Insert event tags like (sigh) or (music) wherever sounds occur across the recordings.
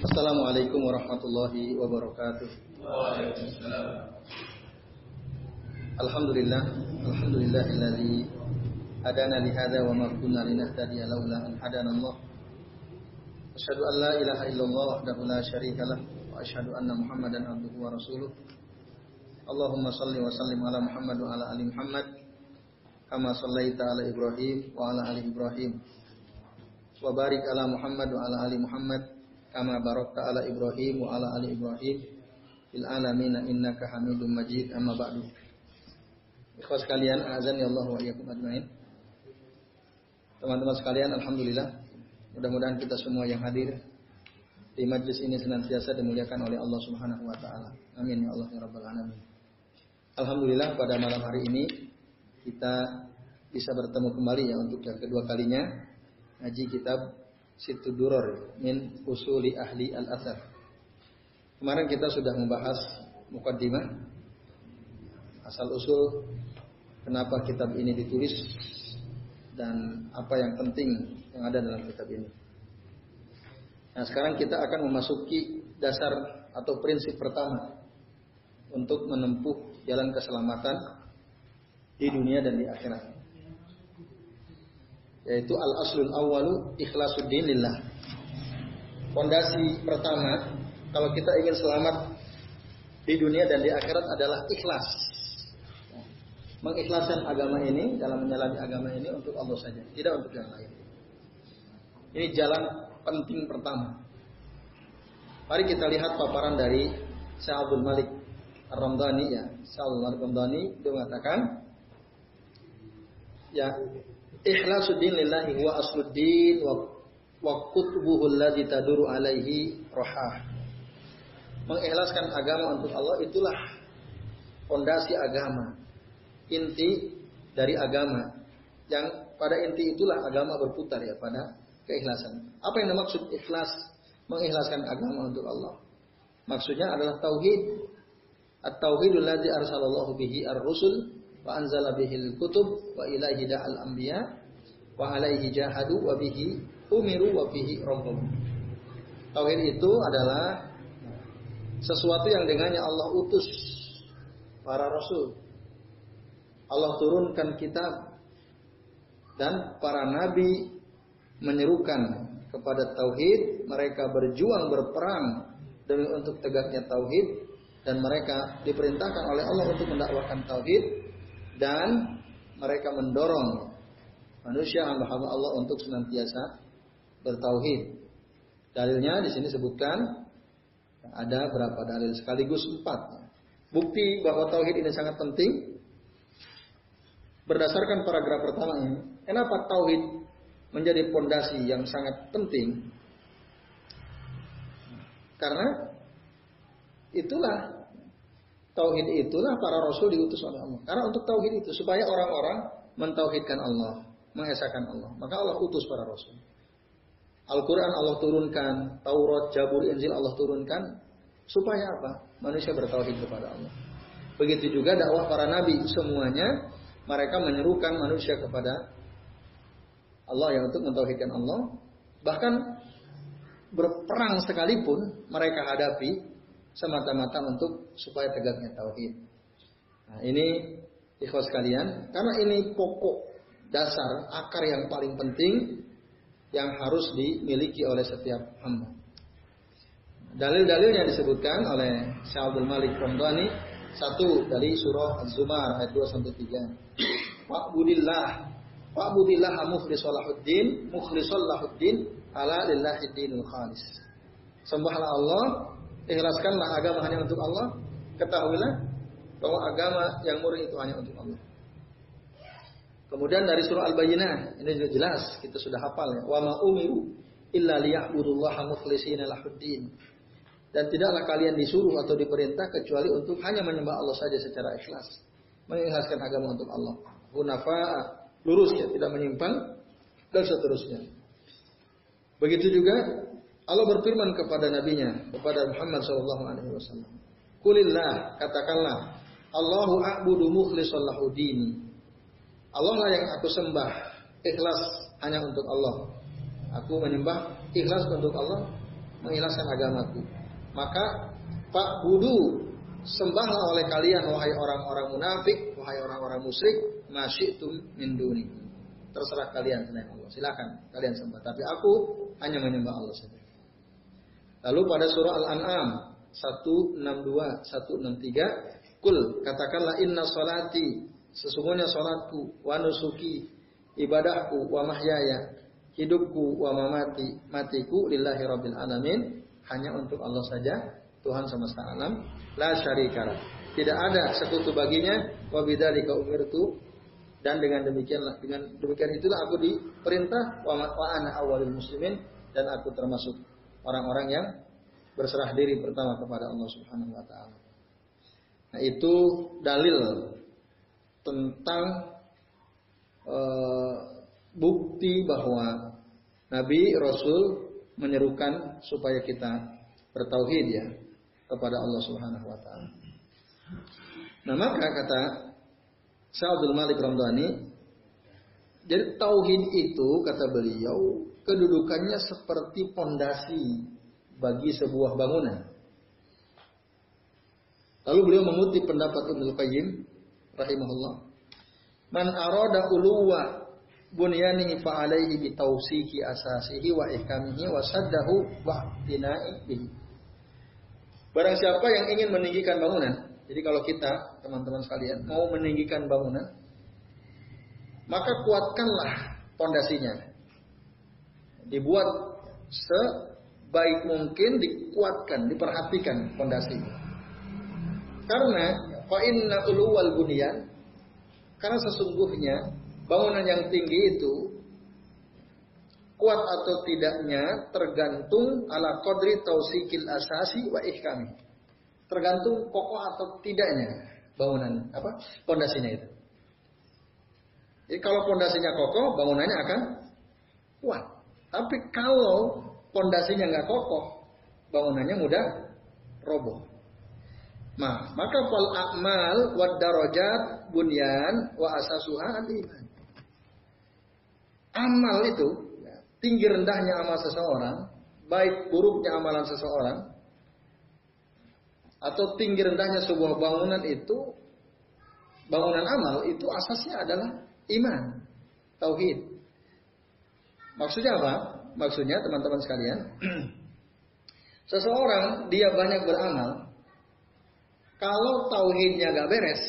Assalamualaikum warahmatullahi wabarakatuh. Alhamdulillah, alhamdulillahilladzi hadana li hadza wa ma kunna linahtadiya laula an hadana Allah. Asyhadu an la ilaha illallah wahdahu la syarika lah wa asyhadu anna Muhammadan abduhu wa rasuluh. Allahumma salli wa sallim ala Muhammad wa ala ali Muhammad kama sallaita ala Ibrahim wa ala ali Ibrahim. Wa barik ala Muhammad wa ala ali Muhammad kama barakta ala Ibrahim wa ala ali Ibrahim fil alamin innaka Hamidum Majid amma ba'du. Ikhwas sekalian, azan ya Allah wa iyyakum ajmain. Teman-teman sekalian, alhamdulillah. Mudah-mudahan kita semua yang hadir di majlis ini senantiasa dimuliakan oleh Allah Subhanahu wa taala. Amin ya Allah ya rabbal alamin. Alhamdulillah pada malam hari ini kita bisa bertemu kembali ya untuk yang kedua kalinya ngaji kitab Situ Duror min usuli ahli al-athar. Kemarin kita sudah membahas mukaddimah asal usul kenapa kitab ini ditulis dan apa yang penting yang ada dalam kitab ini. Nah, sekarang kita akan memasuki dasar atau prinsip pertama untuk menempuh jalan keselamatan di dunia dan di akhirat yaitu al aslul awalu ikhlasuddin lillah. Fondasi pertama kalau kita ingin selamat di dunia dan di akhirat adalah ikhlas. Mengikhlaskan agama ini dalam menjalani agama ini untuk Allah saja, tidak untuk yang lain. Ini jalan penting pertama. Mari kita lihat paparan dari Syekh Malik Ar-Ramdhani ya. Syekh Abdul Malik Ar-Ramdhani dia mengatakan ya Ikhlasuddin lillahi wa asluddin wa wa kutubuhu alladhi taduru alaihi rohah. Mengikhlaskan agama untuk Allah itulah fondasi agama. Inti dari agama. Yang pada inti itulah agama berputar ya pada keikhlasan. Apa yang dimaksud ikhlas? Mengikhlaskan agama untuk Allah. Maksudnya adalah tauhid. At-tauhidul ladzi arsalallahu bihi ar-rusul anzala bihil kutub wa ilaihi da'al anbiya wa alaihi jahadu wa bihi umiru wa bihi. Tauhid itu adalah sesuatu yang dengannya Allah utus para rasul. Allah turunkan kitab dan para nabi menyerukan kepada tauhid, mereka berjuang berperang demi untuk tegaknya tauhid dan mereka diperintahkan oleh Allah untuk mendakwahkan tauhid dan mereka mendorong manusia hamba-hamba Allah untuk senantiasa bertauhid. Dalilnya di sini sebutkan ada berapa dalil sekaligus empat. Bukti bahwa tauhid ini sangat penting berdasarkan paragraf pertama ini. Kenapa tauhid menjadi pondasi yang sangat penting? Karena itulah Tauhid itulah para rasul diutus oleh Allah. Karena untuk tauhid itu supaya orang-orang mentauhidkan Allah, mengesahkan Allah. Maka Allah utus para rasul. Al-Quran Allah turunkan, Taurat, Jabur, Injil Allah turunkan supaya apa? Manusia bertauhid kepada Allah. Begitu juga dakwah para nabi semuanya mereka menyerukan manusia kepada Allah yang untuk mentauhidkan Allah. Bahkan berperang sekalipun mereka hadapi semata-mata untuk supaya tegaknya tauhid. Nah, ini ikhwas kalian, karena ini pokok dasar akar yang paling penting yang harus dimiliki oleh setiap hamba. Dalil-dalil yang disebutkan oleh Syekh Abdul Malik Ramdhani satu dari surah Az-Zumar ayat 2 sampai 3. Wa'budillah wa'budillah mukhlishallahuddin lahuddin mukhlishal lahuddin ala lillahi dinul khalis. Sembahlah Allah Ikhlaskanlah agama hanya untuk Allah. Ketahuilah bahwa agama yang murni itu hanya untuk Allah. Kemudian dari surah Al-Bayyinah, ini juga jelas, kita sudah hafal ya. Wa ma umiru illa liya'budullaha mukhlishina lahuddin. Dan tidaklah kalian disuruh atau diperintah kecuali untuk hanya menyembah Allah saja secara ikhlas. Mengikhlaskan agama untuk Allah. Hunafa lurus ya, tidak menyimpang dan seterusnya. Begitu juga Allah berfirman kepada nabinya, kepada Muhammad sallallahu alaihi wasallam. Kulillah, katakanlah, Allahu a'budu mukhlishan lahu dini. Allah lah yang aku sembah, ikhlas hanya untuk Allah. Aku menyembah ikhlas untuk Allah mengikhlaskan agamaku. Maka Pak Budu sembahlah oleh kalian wahai orang-orang munafik, wahai orang-orang musyrik, masyitum min duni. Terserah kalian selain Allah. Silakan kalian sembah, tapi aku hanya menyembah Allah saja. Lalu pada surah Al-An'am 162 163 Kul katakanlah inna salati sesungguhnya salatku wa nusuki ibadahku wa mahyaya hidupku wa mamati matiku lillahi rabbil alamin hanya untuk Allah saja Tuhan semesta alam la syarikara tidak ada sekutu baginya wa bidzalika umirtu dan dengan demikian dengan demikian itulah aku diperintah wa ana awalul muslimin dan aku termasuk orang-orang yang berserah diri pertama kepada Allah Subhanahu wa taala. Nah, itu dalil tentang e, bukti bahwa Nabi Rasul menyerukan supaya kita bertauhid ya kepada Allah Subhanahu wa taala. Nah, maka kata Syaikhul Malik Ramdhani jadi tauhid itu kata beliau kedudukannya seperti pondasi bagi sebuah bangunan. Lalu beliau mengutip pendapat Ibnu Qayyim rahimahullah. Man arada uluwa bunyanihi fa alaihi bi tawsihi asasihi wa ihkamihi wa saddahu wa tina'i bihi. Barang siapa yang ingin meninggikan bangunan, jadi kalau kita teman-teman sekalian mau meninggikan bangunan, maka kuatkanlah pondasinya dibuat sebaik mungkin dikuatkan, diperhatikan pondasi. Karena fa inna uluwal bunyan karena sesungguhnya bangunan yang tinggi itu kuat atau tidaknya tergantung ala qadri tausikil asasi wa ihkami. Tergantung kokoh atau tidaknya bangunan apa pondasinya itu. Jadi kalau pondasinya kokoh, bangunannya akan kuat. Tapi kalau pondasinya nggak kokoh, bangunannya mudah roboh. Nah, maka fal akmal wad darajat bunyan wa asasuha al iman. Amal itu ya, tinggi rendahnya amal seseorang, baik buruknya amalan seseorang, atau tinggi rendahnya sebuah bangunan itu, bangunan amal itu asasnya adalah iman, tauhid. Maksudnya apa? Maksudnya teman-teman sekalian, (clears throat) seseorang dia banyak beramal, kalau tauhidnya gak beres,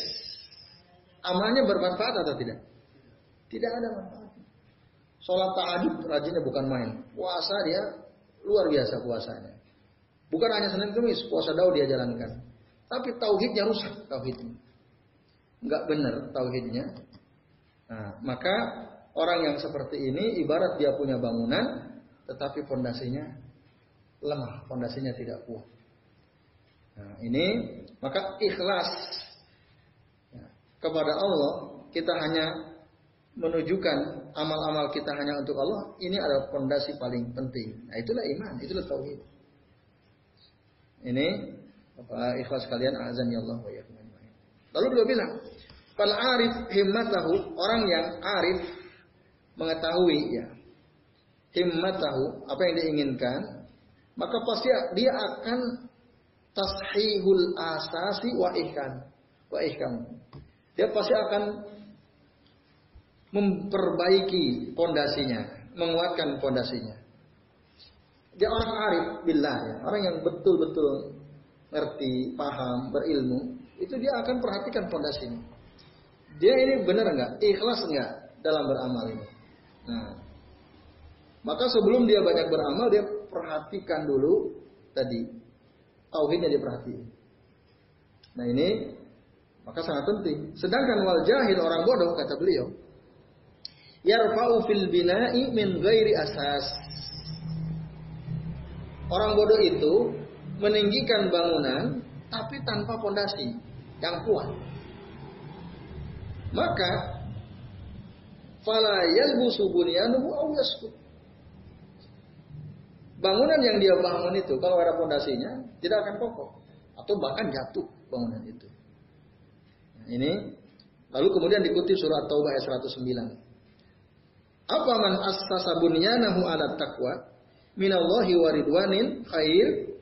amalnya bermanfaat atau tidak? Tidak ada manfaat. Sholat tahajud rajinnya bukan main. Puasa dia luar biasa puasanya. Bukan hanya Senin Kamis, puasa Daud dia jalankan. Tapi tauhidnya rusak, tauhidnya. Enggak benar tauhidnya. Nah, maka Orang yang seperti ini ibarat dia punya bangunan tetapi fondasinya lemah, fondasinya tidak kuat. Nah, ini maka ikhlas ya, kepada Allah kita hanya menunjukkan amal-amal kita hanya untuk Allah, ini adalah fondasi paling penting. Nah, itulah iman, itulah tauhid. Ini apa ikhlas kalian azan ya Allah Lalu beliau bilang, "Fal arif himmatahu, orang yang arif mengetahui ya. Himmatahu apa yang diinginkan maka pasti dia akan tashihul asasi wa ihkan wa ihkan dia pasti akan memperbaiki pondasinya menguatkan pondasinya. Dia orang arif billah ya. Orang yang betul-betul ngerti paham berilmu itu dia akan perhatikan pondasinya. Dia ini benar enggak ikhlas enggak dalam beramal ini Nah, maka sebelum dia banyak beramal, dia perhatikan dulu tadi tauhidnya dia perhatikan. Nah ini maka sangat penting. Sedangkan wal jahil orang bodoh kata beliau, yarfa'u fil bina'i min ghairi asas. Orang bodoh itu meninggikan bangunan tapi tanpa pondasi yang kuat. Maka fala yalbusu bunyanuhu aw yaskut. Bangunan yang dia bangun itu kalau ada pondasinya tidak akan kokoh atau bahkan jatuh bangunan itu. Ini lalu kemudian dikutip surat Taubah ayat 109. Apa man assasa bunyanahu ala taqwa minallahi waridwanin khair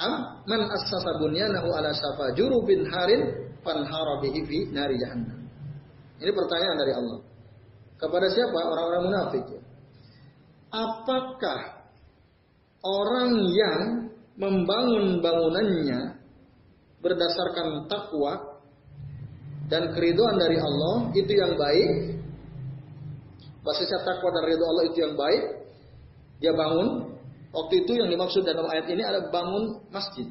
am man assasa bunyanahu ala safa jurubin harin fanhara bihi fi nari jahannam. Ini pertanyaan dari Allah. Kepada siapa? Orang-orang munafik. Apakah orang yang membangun bangunannya berdasarkan takwa dan keriduan dari Allah itu yang baik? Basisnya takwa dan ridho Allah itu yang baik dia bangun. Waktu itu yang dimaksud dalam ayat ini ada bangun masjid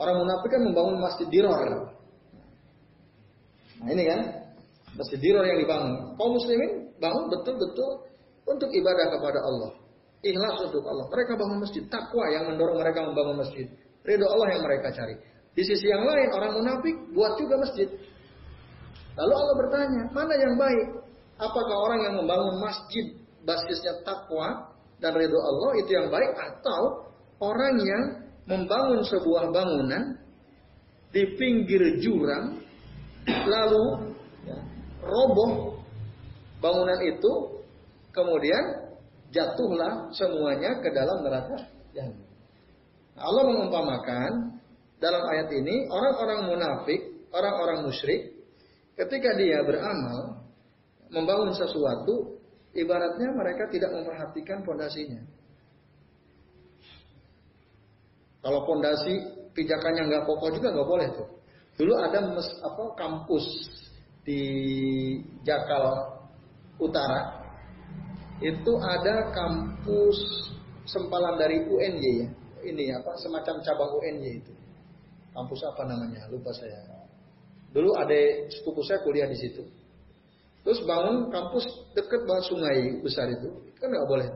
orang munafik kan membangun masjid diror. Nah ini kan masjid diror yang dibangun. Kaum muslimin bangun betul-betul untuk ibadah kepada Allah. Ikhlas untuk Allah. Mereka bangun masjid. Takwa yang mendorong mereka membangun masjid. Ridho Allah yang mereka cari. Di sisi yang lain orang munafik buat juga masjid. Lalu Allah bertanya mana yang baik? Apakah orang yang membangun masjid basisnya takwa dan ridho Allah itu yang baik atau orang yang membangun sebuah bangunan di pinggir jurang lalu roboh bangunan itu kemudian jatuhlah semuanya ke dalam neraka jahanam. Allah mengumpamakan dalam ayat ini orang-orang munafik, orang-orang musyrik ketika dia beramal membangun sesuatu, ibaratnya mereka tidak memperhatikan fondasinya. Kalau fondasi pijakannya nggak kokoh juga nggak boleh tuh. Dulu ada mes, apa kampus di Jakal Utara itu ada kampus sempalan dari UNY ya. Ini apa semacam cabang UNY itu. Kampus apa namanya? Lupa saya. Dulu ada sepupu saya kuliah di situ. Terus bangun kampus dekat banget sungai besar itu, kan nggak boleh.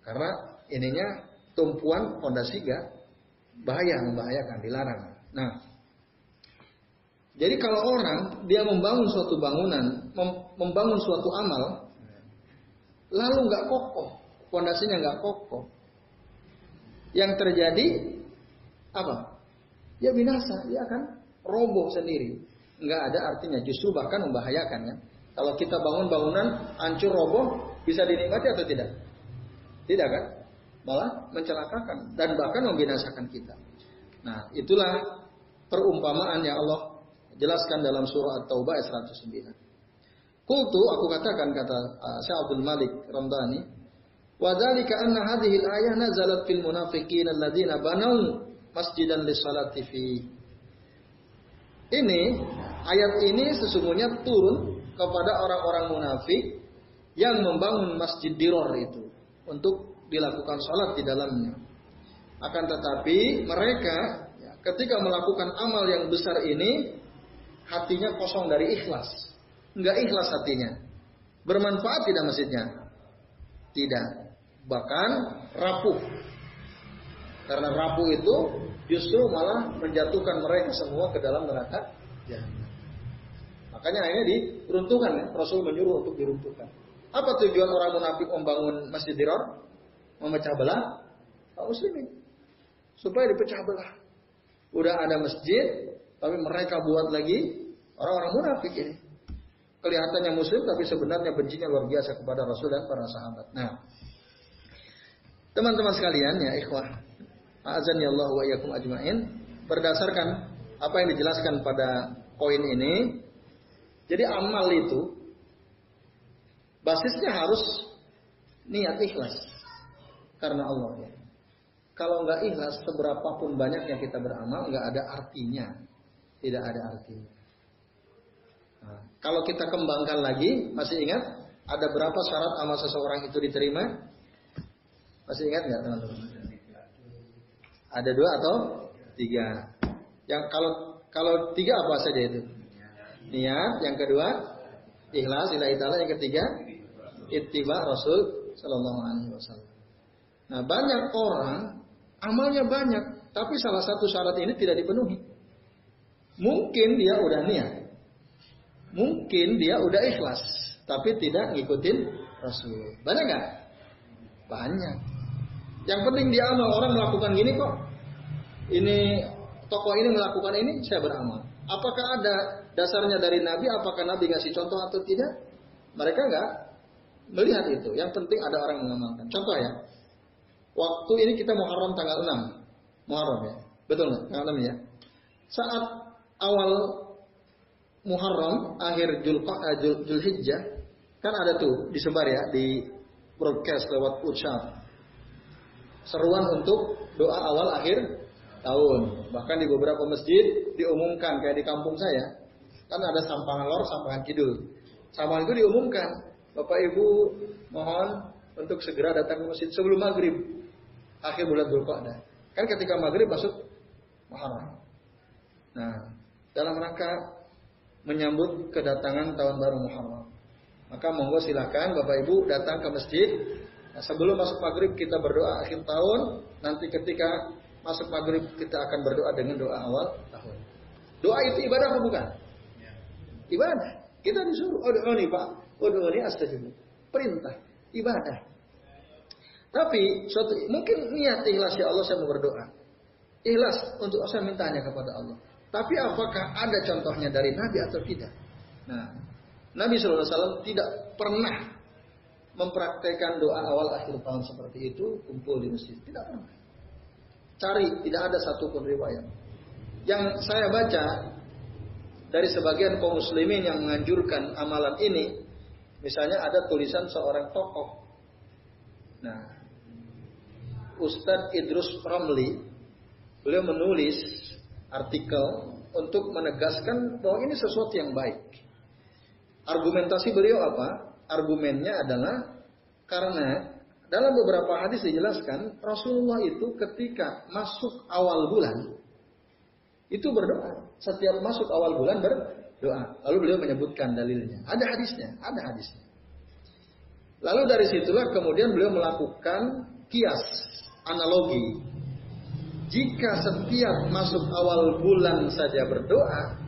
Karena ininya tumpuan fondasi gak bahaya, membahayakan, dilarang. Nah, jadi kalau orang dia membangun suatu bangunan, membangun suatu amal, lalu nggak kokoh, fondasinya nggak kokoh, yang terjadi apa? Ya binasa, dia akan roboh sendiri. Nggak ada artinya, justru bahkan membahayakan ya. Kalau kita bangun bangunan hancur roboh, bisa dinikmati atau tidak? Tidak kan? Malah mencelakakan dan bahkan membinasakan kita. Nah, itulah perumpamaan yang Allah jelaskan dalam surah At-Taubah ayat 109. Kultu aku katakan kata uh, Syekh Abdul Malik Ramdhani, wa dzalika anna hadhihi al-ayah nazalat fil munafiqin alladziina banau masjidan lis-salati fi. Ini ayat ini sesungguhnya turun kepada orang-orang munafik yang membangun masjid diror itu untuk dilakukan sholat di dalamnya. Akan tetapi mereka ya, ketika melakukan amal yang besar ini hatinya kosong dari ikhlas. Enggak ikhlas hatinya. Bermanfaat tidak masjidnya? Tidak. Bahkan rapuh. Karena rapuh itu justru malah menjatuhkan mereka semua ke dalam neraka jahanam. Makanya akhirnya diruntuhkan ya. Rasul menyuruh untuk diruntuhkan. Apa tujuan orang munafik membangun masjid diror? Memecah belah kaum muslimin. Supaya dipecah belah. Udah ada masjid, tapi mereka buat lagi orang-orang munafik ini. Kelihatannya muslim, tapi sebenarnya bencinya luar biasa kepada Rasul dan para sahabat. Nah, teman-teman sekalian ya ikhwah, azan ya Allah wa yakum ajmain, berdasarkan apa yang dijelaskan pada poin ini, jadi amal itu basisnya harus niat ikhlas karena Allah ya. Kalau nggak ikhlas, seberapapun banyak yang kita beramal, nggak ada artinya, tidak ada artinya. Kalau kita kembangkan lagi, masih ingat ada berapa syarat amal seseorang itu diterima? Masih ingat nggak teman-teman? Ada dua atau tiga? Yang kalau kalau tiga apa saja itu? niat, yang kedua ikhlas lillahi taala, yang ketiga ittiba Rasul sallallahu alaihi wasallam. Nah, banyak orang amalnya banyak, tapi salah satu syarat ini tidak dipenuhi. Mungkin dia udah niat. Mungkin dia udah ikhlas, tapi tidak ngikutin Rasul. Banyak nggak? Banyak. Yang penting dia amal orang melakukan gini kok. Ini tokoh ini melakukan ini, saya beramal. Apakah ada dasarnya dari Nabi? Apakah Nabi ngasih contoh atau tidak? Mereka nggak melihat itu. Yang penting ada orang mengamalkan. Contoh ya, waktu ini kita Muharram tanggal 6. Muharram ya. Betul nggak? Tanggal 6 ya. Saat awal Muharram, akhir uh, Jul, Julhijjah, kan ada tuh disebar ya di broadcast lewat ucap. Seruan untuk doa awal akhir tahun. Bahkan di beberapa masjid diumumkan kayak di kampung saya. Kan ada sampangan lor, sampangan kidul. Sampangan itu diumumkan. Bapak Ibu mohon untuk segera datang ke masjid sebelum maghrib. Akhir bulan Dzulqa'dah. Kan ketika maghrib masuk Muharram. Nah, dalam rangka menyambut kedatangan tahun baru Muharram. Maka monggo silakan Bapak Ibu datang ke masjid. Nah, sebelum masuk maghrib kita berdoa akhir tahun. Nanti ketika masuk maghrib kita akan berdoa dengan doa awal tahun. Doa itu ibadah apa bukan? Ibadah. Kita disuruh, oh doa ini Pak, oh doa ini astagfirullah. Perintah, ibadah. Tapi suatu mungkin niat ikhlas ya Allah saya mau berdoa. Ikhlas untuk saya mintanya kepada Allah. Tapi apakah ada contohnya dari Nabi atau tidak? Nah, Nabi SAW tidak pernah mempraktekkan doa awal akhir tahun seperti itu kumpul di masjid. Tidak pernah. Cari, tidak ada satupun riwayat. Yang saya baca dari sebagian kaum muslimin yang menganjurkan amalan ini, misalnya ada tulisan seorang tokoh. Nah, Ustadz Idrus Ramli, beliau menulis artikel untuk menegaskan bahwa ini sesuatu yang baik. Argumentasi beliau apa? Argumennya adalah karena dalam beberapa hadis dijelaskan Rasulullah itu ketika masuk awal bulan itu berdoa. Setiap masuk awal bulan berdoa. Lalu beliau menyebutkan dalilnya. Ada hadisnya, ada hadisnya. Lalu dari situlah kemudian beliau melakukan kias, analogi jika setiap masuk awal bulan saja berdoa,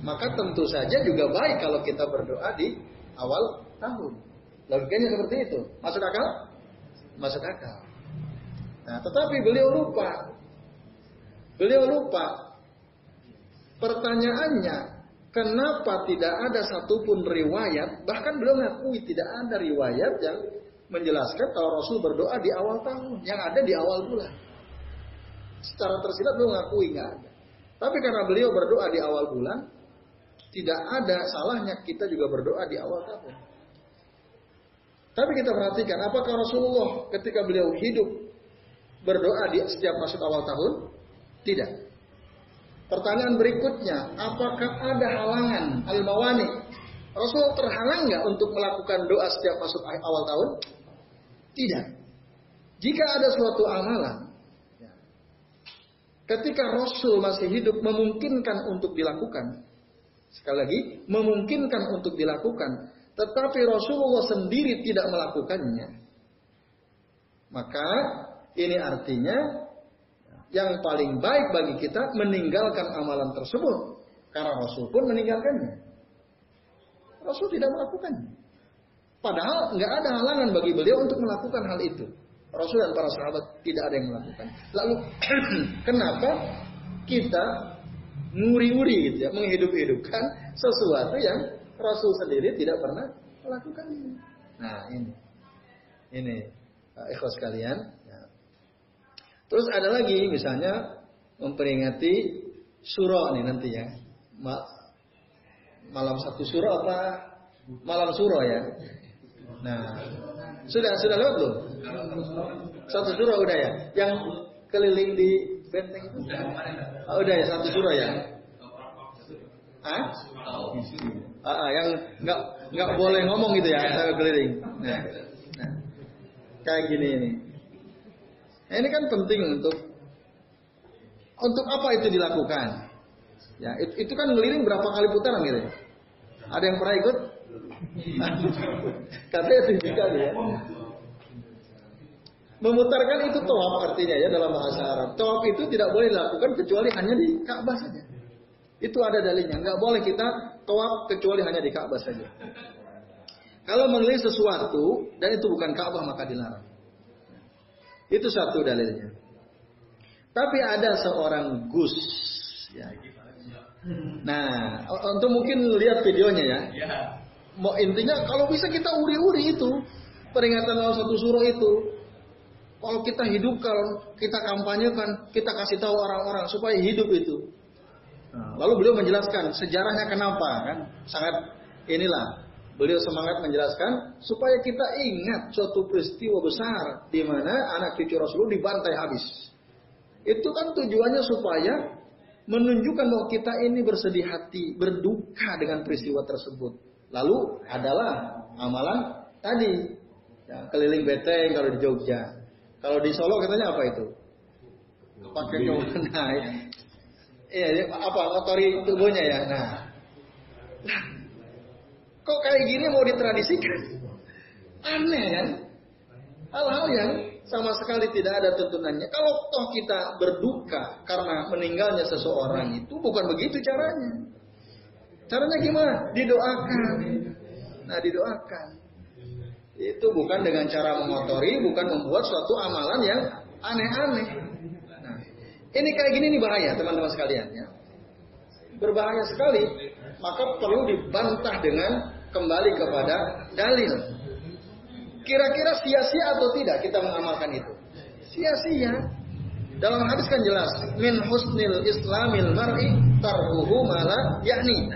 maka tentu saja juga baik kalau kita berdoa di awal tahun. Logikanya seperti itu. Masuk akal? Masuk akal. Nah, tetapi beliau lupa. Beliau lupa. Pertanyaannya, kenapa tidak ada satupun riwayat, bahkan beliau mengakui tidak ada riwayat yang menjelaskan kalau Rasul berdoa di awal tahun, yang ada di awal bulan secara tersirat beliau mengakui nggak ada. Tapi karena beliau berdoa di awal bulan, tidak ada salahnya kita juga berdoa di awal tahun. Tapi kita perhatikan, apakah Rasulullah ketika beliau hidup berdoa di setiap masuk awal tahun? Tidak. Pertanyaan berikutnya, apakah ada halangan al-mawani? Rasul terhalang nggak untuk melakukan doa setiap masuk awal tahun? Tidak. Jika ada suatu amalan ketika Rasul masih hidup memungkinkan untuk dilakukan. Sekali lagi, memungkinkan untuk dilakukan. Tetapi Rasulullah sendiri tidak melakukannya. Maka ini artinya yang paling baik bagi kita meninggalkan amalan tersebut. Karena Rasul pun meninggalkannya. Rasul tidak melakukannya. Padahal nggak ada halangan bagi beliau untuk melakukan hal itu. Rasul dan para sahabat tidak ada yang melakukan. Lalu (clears throat) kenapa kita nguri-nguri gitu ya, menghidup-hidupkan sesuatu yang Rasul sendiri tidak pernah melakukan. Nah ini, ini uh, ikhlas kalian. Ya. Terus ada lagi misalnya memperingati surah nih nanti ya. Ma malam satu surah apa malam surah ya. Nah sudah sudah lewat belum? Satu surah udah ya. Yang keliling di benteng itu. Oh, udah ya satu surah ya. Ah? Ah, yang nggak nggak boleh ngomong gitu ya saya keliling. Nah, nah, kayak gini ini. Nah, ini kan penting untuk untuk apa itu dilakukan? Ya, itu, itu kan ngeliling berapa kali putaran gitu. Ya? Ada yang pernah ikut? (laughs) Katanya tinggi kali ya. Memutarkan itu tawaf artinya ya dalam bahasa Arab. Tawaf itu tidak boleh dilakukan kecuali hanya di Ka'bah saja. Itu ada dalilnya. Nggak boleh kita tawaf kecuali hanya di Ka'bah saja. Kalau mengelilingi sesuatu dan itu bukan Ka'bah maka dilarang. Itu satu dalilnya. Tapi ada seorang Gus. Ya. Nah, untuk mungkin lihat videonya ya. Iya mau intinya kalau bisa kita uri-uri itu peringatan awal satu surah itu Kalau kita hidup, kalau kita kampanyekan, kita kasih tahu orang-orang supaya hidup itu. Nah, lalu beliau menjelaskan sejarahnya kenapa kan, sangat inilah beliau semangat menjelaskan supaya kita ingat suatu peristiwa besar di mana anak cucu Rasulullah dibantai habis. Itu kan tujuannya supaya menunjukkan bahwa kita ini bersedih hati, berduka dengan peristiwa tersebut. Lalu adalah amalan tadi ya, keliling beteng kalau di Jogja kalau di Solo katanya apa itu? Pakai jauhan. (laughs) Nah, iya, apa motori tubuhnya ya. Nah, nah, kok kayak gini mau ditradisikan? (laughs) Aneh kan? Hal-hal yang sama sekali tidak ada tuntunannya. Kalau toh kita berduka karena meninggalnya seseorang itu bukan begitu caranya. Caranya gimana? Didoakan. Nah, didoakan. Itu bukan dengan cara mengotori, bukan membuat suatu amalan yang aneh-aneh. Nah, ini kayak gini nih bahaya teman-teman sekalian ya. Berbahaya sekali. Maka perlu dibantah dengan kembali kepada dalil. Kira-kira sia-sia atau tidak kita mengamalkan itu? Sia-sia. Dalam hadis kan jelas, min husnil islamil mar'i tarhuhu mala yakni.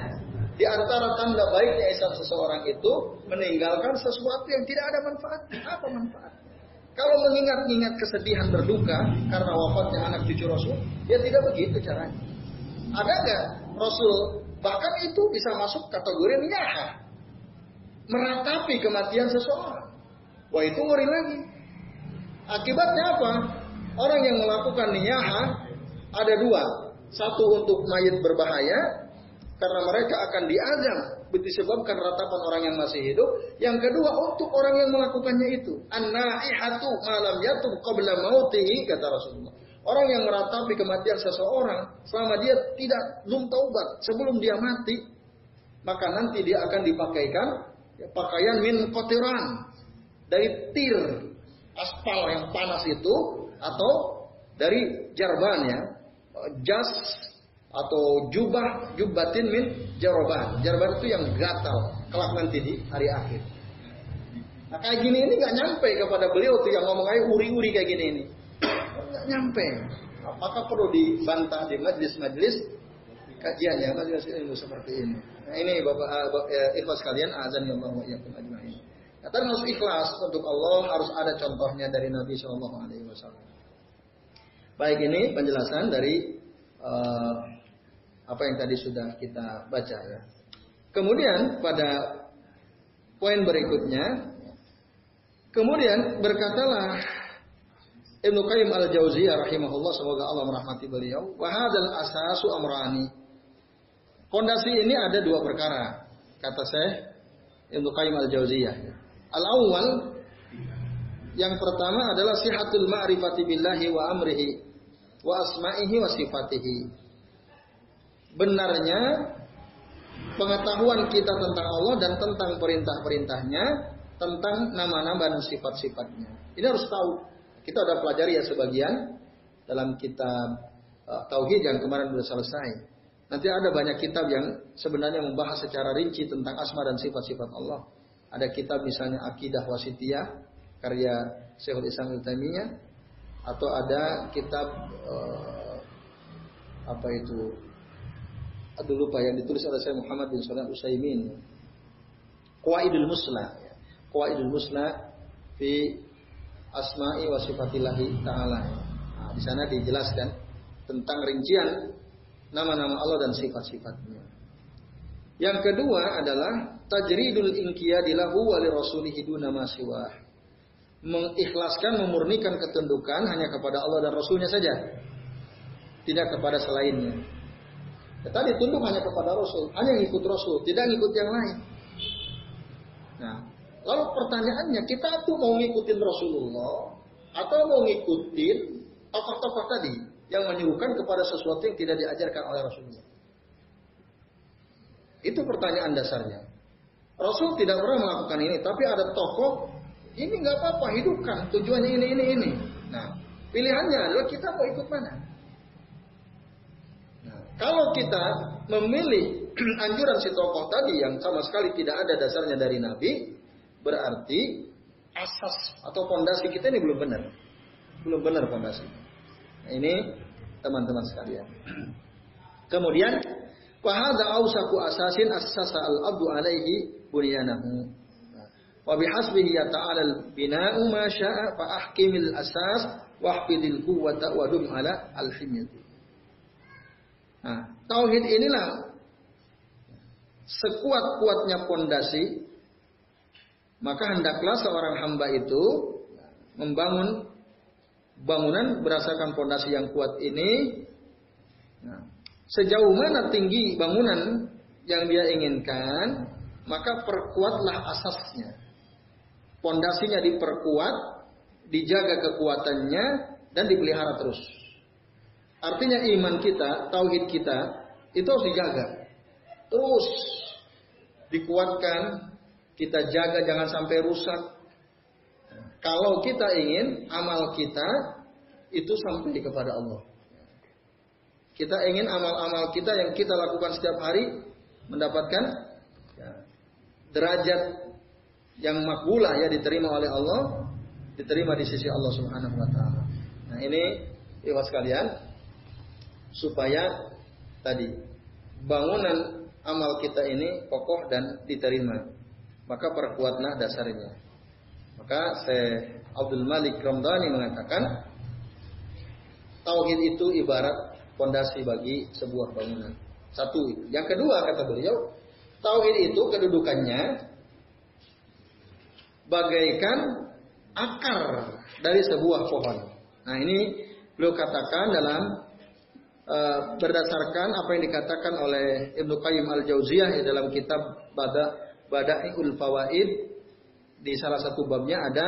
Di antara tanda baiknya Islam seseorang itu meninggalkan sesuatu yang tidak ada manfaat. Apa manfaat? Kalau mengingat-ingat kesedihan berduka karena wafatnya anak cucu Rasul, ya tidak begitu caranya. Ada nggak Rasul bahkan itu bisa masuk kategori niyaha, meratapi kematian seseorang. Wah itu ngeri lagi. Akibatnya apa? Orang yang melakukan niyaha ada dua. Satu untuk mayat berbahaya, karena mereka akan diazam disebabkan ratapan orang yang masih hidup. Yang kedua untuk orang yang melakukannya itu, an-naihatu malam yatum qabla mautihi kata Rasulullah. Orang yang meratapi kematian seseorang selama dia tidak belum taubat sebelum dia mati, maka nanti dia akan dipakaikan ya, pakaian min kotiran dari tir aspal yang panas itu atau dari jarban ya jas atau jubah jubatin min jaroban. Jaroban itu yang gatal kelak nanti di hari akhir. Nah kayak gini ini nggak nyampe kepada beliau tuh yang ngomong kayak uri-uri kayak gini ini. (coughs) Nggak nyampe. Apakah perlu dibantah di majelis-majelis kajian ya majelis ilmu seperti ini. Nah ini bapak, uh, ikhlas kalian azan ya Allah wa ajma'in. Kata harus ikhlas untuk Allah harus ada contohnya dari Nabi Shallallahu Alaihi Wasallam. Baik ini penjelasan dari uh, apa yang tadi sudah kita baca ya. Kemudian pada poin berikutnya, kemudian berkatalah Ibnu Qayyim al-Jauziyah rahimahullah semoga Allah merahmati beliau, wa asasu amrani. Fondasi ini ada dua perkara, kata saya Ibnu Qayyim al-Jauziyah. Al-awwal yang pertama adalah sihatul ma'rifati billahi wa amrihi wa asma'ihi wa sifatihi benarnya pengetahuan kita tentang Allah dan tentang perintah-perintahnya, tentang nama-nama dan sifat-sifatnya. Ini harus tahu. Kita sudah pelajari ya sebagian dalam kitab uh, Tauhid yang kemarin sudah selesai. Nanti ada banyak kitab yang sebenarnya membahas secara rinci tentang asma dan sifat-sifat Allah. Ada kitab misalnya Akidah Wasitiyah karya Syekhul Islam Taimiyah atau ada kitab uh, apa itu aduh lupa yang ditulis oleh saya Muhammad bin Salam Usaimin. Qawaidul Musla. Qawaidul Musla fi asma'i wa sifatillahi ta'ala. Nah, di sana dijelaskan tentang rincian nama-nama Allah dan sifat-sifatnya. Yang kedua adalah tajridul inqiyadi lahu wa li rasulih duna ma Mengikhlaskan, memurnikan ketundukan hanya kepada Allah dan Rasulnya saja. Tidak kepada selainnya. Ya, tadi tunduk hanya kepada Rasul, hanya ikut Rasul, tidak ngikut yang lain. Nah, lalu pertanyaannya, kita tuh mau ngikutin Rasulullah atau mau ngikutin tokoh-tokoh tadi yang menyuruhkan kepada sesuatu yang tidak diajarkan oleh Rasulullah? Itu pertanyaan dasarnya. Rasul tidak pernah melakukan ini, tapi ada tokoh ini nggak apa-apa hidupkan tujuannya ini ini ini. Nah, pilihannya adalah kita mau ikut mana? Kalau kita memilih (clears throat) anjuran si tokoh tadi yang sama sekali tidak ada dasarnya dari Nabi, berarti asas atau fondasi kita ini belum benar. belum benar fondasi. Nah, ini teman-teman sekalian. (clears throat) Kemudian wahada ausaku asasin asasa al-abdu alaihi bunyanahu. Wa bihasbihi yata'ala al-bina'u ma sya'a asas wahfidil quwwata wa ala al-himyati. Nah, tauhid inilah sekuat-kuatnya pondasi maka hendaklah seorang hamba itu membangun bangunan berdasarkan pondasi yang kuat ini. Nah, sejauh mana tinggi bangunan yang dia inginkan, maka perkuatlah asasnya. Pondasinya diperkuat, dijaga kekuatannya, dan dipelihara terus. Artinya iman kita, tauhid kita, itu harus dijaga. Terus dikuatkan, kita jaga jangan sampai rusak. Kalau kita ingin amal kita itu sampai kepada Allah. Kita ingin amal-amal kita yang kita lakukan setiap hari mendapatkan derajat yang makbulah ya diterima oleh Allah, diterima di sisi Allah Subhanahu wa taala. Nah, ini ikhwas sekalian supaya tadi bangunan amal kita ini kokoh dan diterima. Maka perkuatlah dasarnya. Maka saya Abdul Malik Ramdhani mengatakan tauhid itu ibarat fondasi bagi sebuah bangunan. Satu. Yang kedua kata beliau, tauhid itu kedudukannya bagaikan akar dari sebuah pohon. Nah ini beliau katakan dalam uh, berdasarkan apa yang dikatakan oleh Ibnu Qayyim al Jauziyah dalam kitab Bada Bada'iul Fawaid di salah satu babnya ada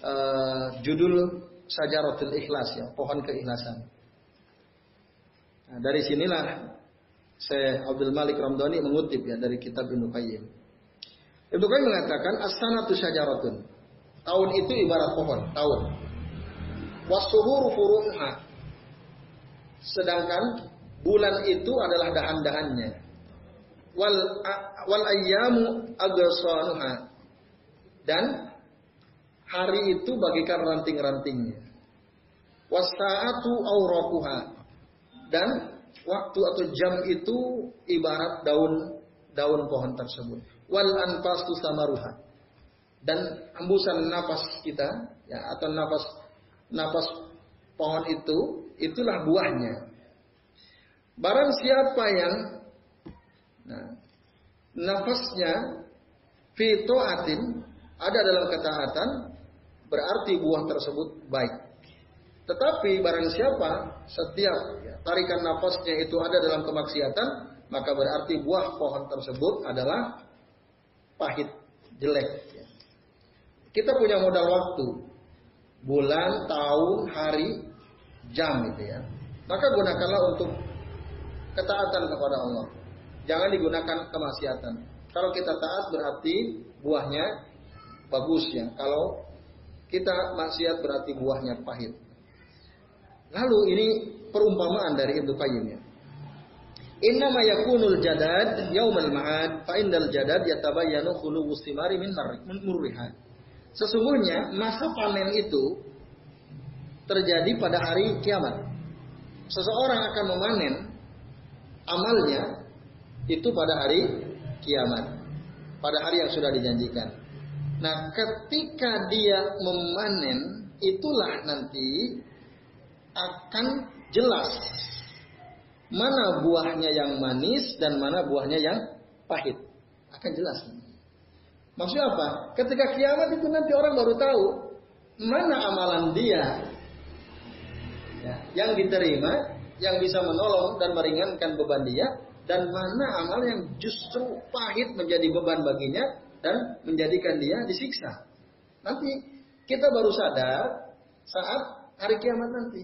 uh, judul Sajaratul Ikhlas ya, pohon keikhlasan. Nah, dari sinilah saya Abdul Malik Ramdhani mengutip ya dari kitab Ibnu Qayyim. Ibnu Qayyim mengatakan as-sanatu. Tahun itu ibarat pohon, tahun. Wasuhuru furuha. Sedangkan bulan itu adalah dahan-dahannya. Wal wal ayyamu. Dan hari itu bagikan ranting-rantingnya. Wasaatu dan waktu atau jam itu ibarat daun daun pohon tersebut. Wal anfasu samaruha. Dan hembusan nafas kita ya atau nafas nafas pohon itu itulah buahnya. Barang siapa yang nah, nafasnya fitoatin ada dalam ketaatan berarti buah tersebut baik. Tetapi barang siapa setiap ya, tarikan nafasnya itu ada dalam kemaksiatan, maka berarti buah pohon tersebut adalah pahit, jelek. Ya. Kita punya modal waktu, bulan, tahun, hari, jam gitu ya. Maka gunakanlah untuk ketaatan kepada Allah. Jangan digunakan kemaksiatan. Kalau kita taat berarti buahnya bagus ya. Kalau kita maksiat berarti buahnya pahit. Lalu ini perumpamaan dari Ibnu Qayyim ya. Inna ma yakunul jadad yaumal ma'ad fa indal jadad yatabayyanu khulu simari min murriha. Sesungguhnya masa panen itu terjadi pada hari kiamat. Seseorang akan memanen amalnya itu pada hari kiamat. Pada hari yang sudah dijanjikan. Nah, ketika dia memanen itulah nanti akan jelas mana buahnya yang manis dan mana buahnya yang pahit. Akan jelas. Maksudnya apa? Ketika kiamat itu nanti orang baru tahu mana amalan dia yang diterima, yang bisa menolong dan meringankan beban dia, dan mana amal yang justru pahit menjadi beban baginya dan menjadikan dia disiksa. Nanti kita baru sadar saat hari kiamat nanti.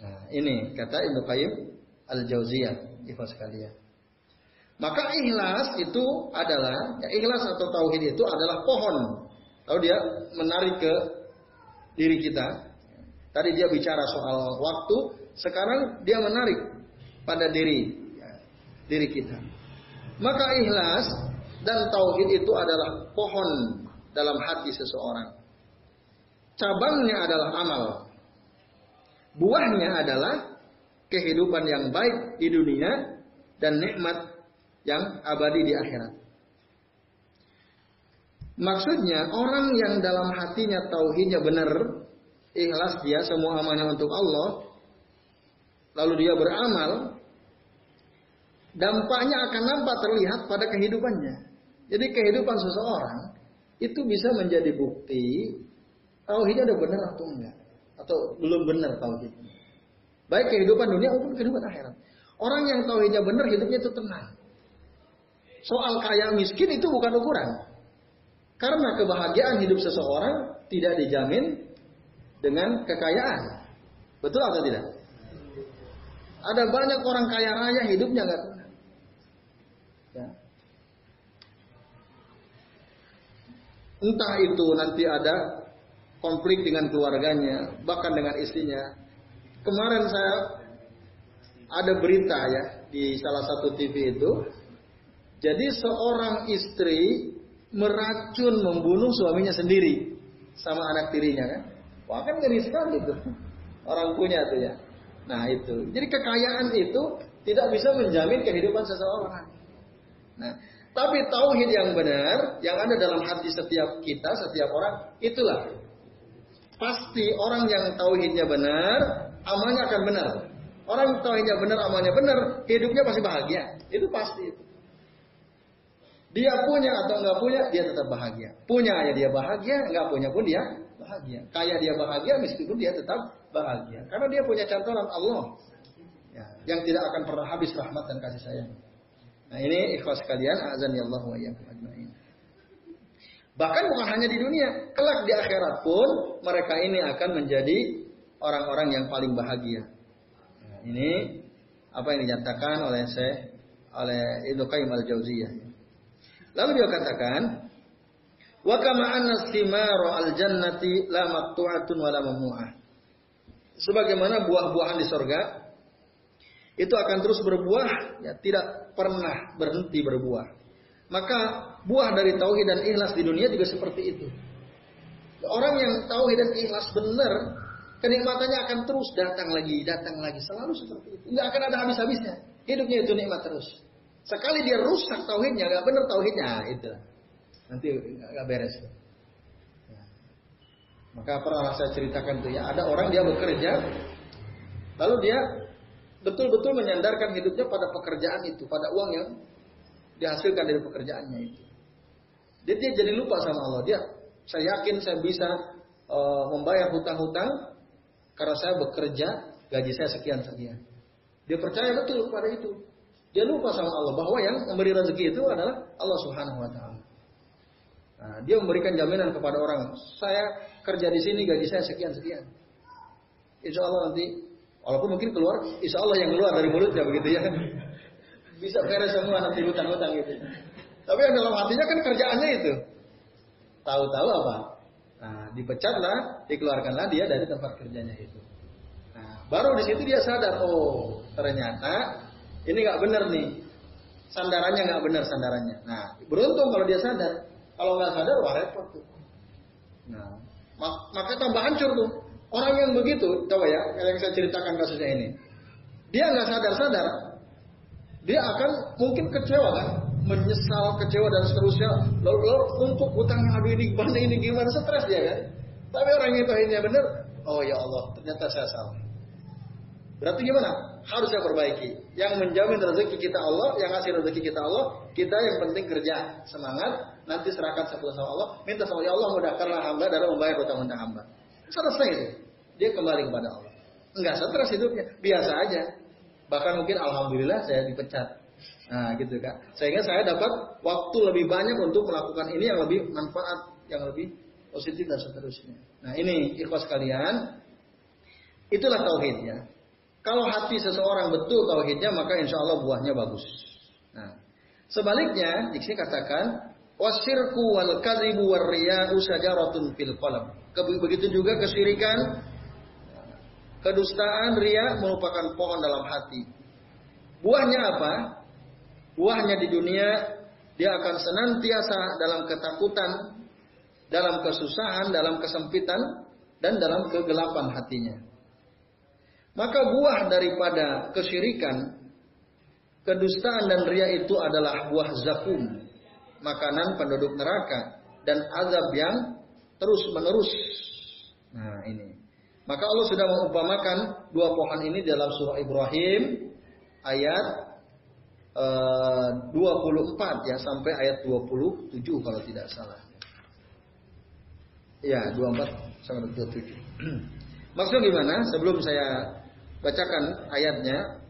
Nah, ini kata Ibnu Qayyim Al-Jauziyah, ikhlas sekalian. Maka ikhlas itu adalah ya ikhlas atau tauhid itu adalah pohon. Lalu dia menarik ke diri kita. Tadi dia bicara soal waktu, sekarang dia menarik pada diri ya, diri kita. Maka ikhlas dan tauhid itu adalah pohon dalam hati seseorang. cabangnya adalah amal. Buahnya adalah kehidupan yang baik di dunia dan nikmat yang abadi di akhirat. Maksudnya orang yang dalam hatinya tauhidnya benar, ikhlas dia semua amalnya untuk Allah, lalu dia beramal, dampaknya akan nampak terlihat pada kehidupannya. Jadi kehidupan seseorang itu bisa menjadi bukti tauhidnya ada benar atau enggak, atau belum benar tauhidnya. Baik kehidupan dunia maupun kehidupan akhirat. Orang yang tauhidnya benar hidupnya itu tenang. Soal kaya miskin itu bukan ukuran. Karena kebahagiaan hidup seseorang tidak dijamin dengan kekayaan. Betul atau tidak? Ada banyak orang kaya raya hidupnya nggak. Ya. Entah itu nanti ada konflik dengan keluarganya, bahkan dengan istrinya. Kemarin saya ada berita ya di salah satu TV itu. Jadi seorang istri meracun membunuh suaminya sendiri sama anak tirinya kan. Wah kan ngeri sekali tuh. Orang punya tuh ya. Nah itu. Jadi kekayaan itu tidak bisa menjamin kehidupan seseorang. Nah, tapi tauhid yang benar yang ada dalam hati setiap kita, setiap orang, itulah pasti orang yang tauhidnya benar, amalnya akan benar. Orang tauhidnya benar, amalnya benar, hidupnya pasti bahagia. Itu pasti itu. Dia punya atau enggak punya, dia tetap bahagia. Punya ya dia bahagia, enggak punya pun dia bahagia. Kaya dia bahagia, meskipun dia tetap bahagia. Karena dia punya cantolan Allah. Ya, yang tidak akan pernah habis rahmat dan kasih sayang. Nah ini ikhlas kalian, azan ya Allah wa ajma'in. Bahkan bukan hanya di dunia, kelak di akhirat pun mereka ini akan menjadi orang-orang yang paling bahagia. Nah, ini apa yang dinyatakan oleh saya oleh Ibnu Qayyim al-Jauziyah. Lalu dia katakan, Wa kama anna al-jannati la maqtu'atun wa la mamnu'ah. Sebagaimana buah-buahan di sorga itu akan terus berbuah, ya tidak pernah berhenti berbuah. Maka buah dari tauhid dan ikhlas di dunia juga seperti itu. Orang yang tauhid dan ikhlas benar, kenikmatannya akan terus datang lagi, datang lagi, selalu seperti itu. Enggak akan ada habis-habisnya. Hidupnya itu nikmat terus. Sekali dia rusak tauhidnya, nggak benar tauhidnya, itu. Nanti nggak beres. Ya. Maka pernah saya ceritakan tuh ya, ada orang dia bekerja, lalu dia betul-betul menyandarkan hidupnya pada pekerjaan itu, pada uang yang dihasilkan dari pekerjaannya itu. Dia, dia jadi lupa sama Allah. Dia, saya yakin saya bisa uh, membayar hutang-hutang karena saya bekerja, gaji saya sekian sekian. Dia percaya betul pada itu. Dia lupa sama Allah bahwa yang memberi rezeki itu adalah Allah Subhanahu wa taala. Nah, dia memberikan jaminan kepada orang, saya kerja di sini gaji saya sekian sekian. Insya Allah nanti, walaupun mungkin keluar, insya Allah yang keluar dari mulutnya begitu ya. (laughs) Bisa beres semua nanti hutang-hutang gitu. Tapi yang dalam hatinya kan kerjaannya itu. Tahu-tahu apa? Nah, dipecatlah, dikeluarkanlah dia dari tempat kerjanya itu. Nah, baru di situ dia sadar, oh ternyata ini nggak benar nih. Sandarannya nggak benar sandarannya. Nah, beruntung kalau dia sadar. Kalau nggak sadar, wah repot tuh. Nah, maka tambah hancur tuh. Orang yang begitu, coba ya, yang saya ceritakan kasusnya ini. Dia nggak sadar-sadar, dia akan mungkin kecewa kan, menyesal, kecewa dan seterusnya. Lalu, lalu untuk utang aduh ini gimana ini gimana, stres dia kan. Tapi orang itu akhirnya benar, oh ya Allah, ternyata saya salah. Berarti gimana? Harus saya perbaiki. Yang menjamin rezeki kita Allah, yang ngasih rezeki kita Allah, kita yang penting kerja, semangat, nanti serahkan sepuluh sama Allah, minta sama ya Allah mudahkanlah hamba dalam membayar hutang-hutang hamba. Selesai itu. Dia kembali kepada Allah. Enggak stres hidupnya, biasa aja. Bahkan mungkin alhamdulillah saya dipecat. Nah, gitu kan. Sehingga saya dapat waktu lebih banyak untuk melakukan ini yang lebih manfaat, yang lebih positif dan seterusnya. Nah, ini ikhlas kalian. Itulah tauhidnya. Kalau hati seseorang betul tauhidnya, maka insya Allah buahnya bagus. Nah, sebaliknya, di sini katakan Wasirku wal kadhibu war riya'u sajaratun fil qalam. Begitu juga kesyirikan, kedustaan, ria merupakan pohon dalam hati. Buahnya apa? Buahnya di dunia dia akan senantiasa dalam ketakutan, dalam kesusahan, dalam kesempitan, dan dalam kegelapan hatinya. Maka buah daripada kesyirikan, kedustaan dan ria itu adalah buah zakum, makanan penduduk neraka dan azab yang terus menerus. Nah ini. Maka Allah sudah mengumpamakan dua pohon ini dalam surah Ibrahim ayat eh, 24 ya sampai ayat 27 kalau tidak salah. Ya, 24 sampai 27. (clears throat) Maksudnya gimana? Sebelum saya bacakan ayatnya,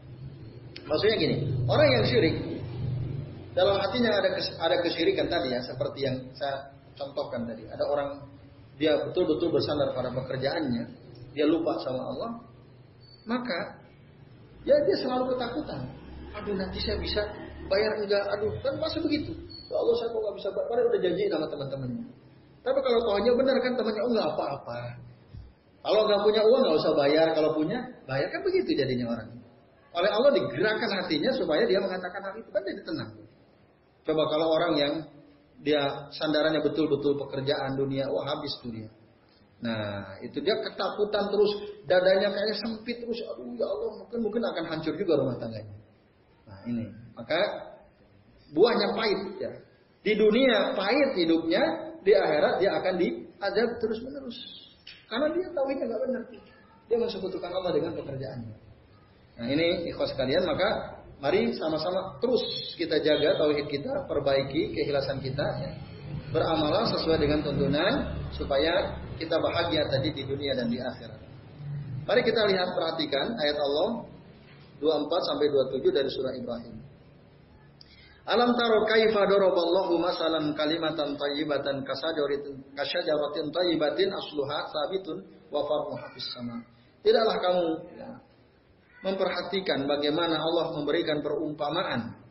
maksudnya gini, orang yang syirik dalam hatinya ada ada kesyirikan tadi ya, seperti yang saya contohkan tadi. Ada orang dia betul-betul bersandar pada pekerjaannya, dia lupa sama Allah, maka ya dia selalu ketakutan. Aduh nanti saya bisa bayar enggak? Aduh kan masa begitu? Ya Allah saya kok nggak bisa bayar? Padahal udah janji sama teman-temannya. Tapi kalau tahunya benar kan temannya oh apa-apa. Kalau nggak punya uang nggak usah bayar. Kalau punya bayar kan begitu jadinya orang. Oleh Allah digerakkan hatinya supaya dia mengatakan hal itu kan jadi tenang. Coba kalau orang yang dia sandarannya betul-betul pekerjaan dunia, wah habis dunia. Nah, itu dia ketakutan terus, dadanya kayaknya sempit terus. Aduh ya Allah, mungkin mungkin akan hancur juga rumah tangganya. Nah, ini. Maka buahnya pahit ya. Di dunia pahit hidupnya, di akhirat dia akan diazab terus-menerus. Karena dia ini nggak benar. Dia mensekutukan Allah dengan pekerjaannya. Nah, ini ikhwas sekalian, maka Mari sama-sama terus kita jaga tauhid kita, perbaiki keikhlasan kita, ya. beramalah sesuai dengan tuntunan supaya kita bahagia tadi di dunia dan di akhirat. Mari kita lihat perhatikan ayat Allah 24 sampai 27 dari surah Ibrahim. Alam taro kaifa daraballahu masalan kalimatan thayyibatan kasajaratin kasajaratin thayyibatin asluha sabitun wa farmuha fis sama. Tidaklah kamu ya, memperhatikan bagaimana Allah memberikan perumpamaan.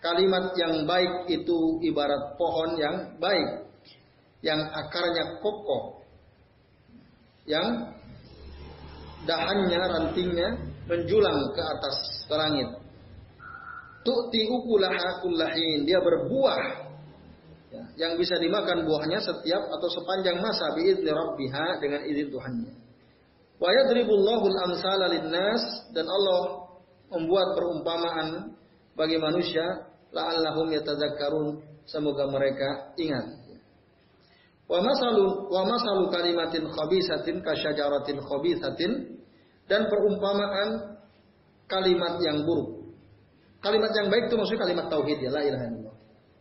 Kalimat yang baik itu ibarat pohon yang baik, yang akarnya kokoh, yang dahannya, rantingnya menjulang ke atas ke langit. Tu'ti ukulaha kullahin, dia berbuah ya, yang bisa dimakan buahnya setiap atau sepanjang masa biizni rabbiha dengan izin Tuhannya. Wa yadribullahu al-amsala linnas dan Allah membuat perumpamaan bagi manusia la'allahum yatadzakkarun semoga mereka ingat. Wa masalu wa masalu kalimatin khabisatin kasyajaratin khabisatin dan perumpamaan kalimat yang buruk. Kalimat yang baik itu maksudnya kalimat tauhid ya la ilaha illallah.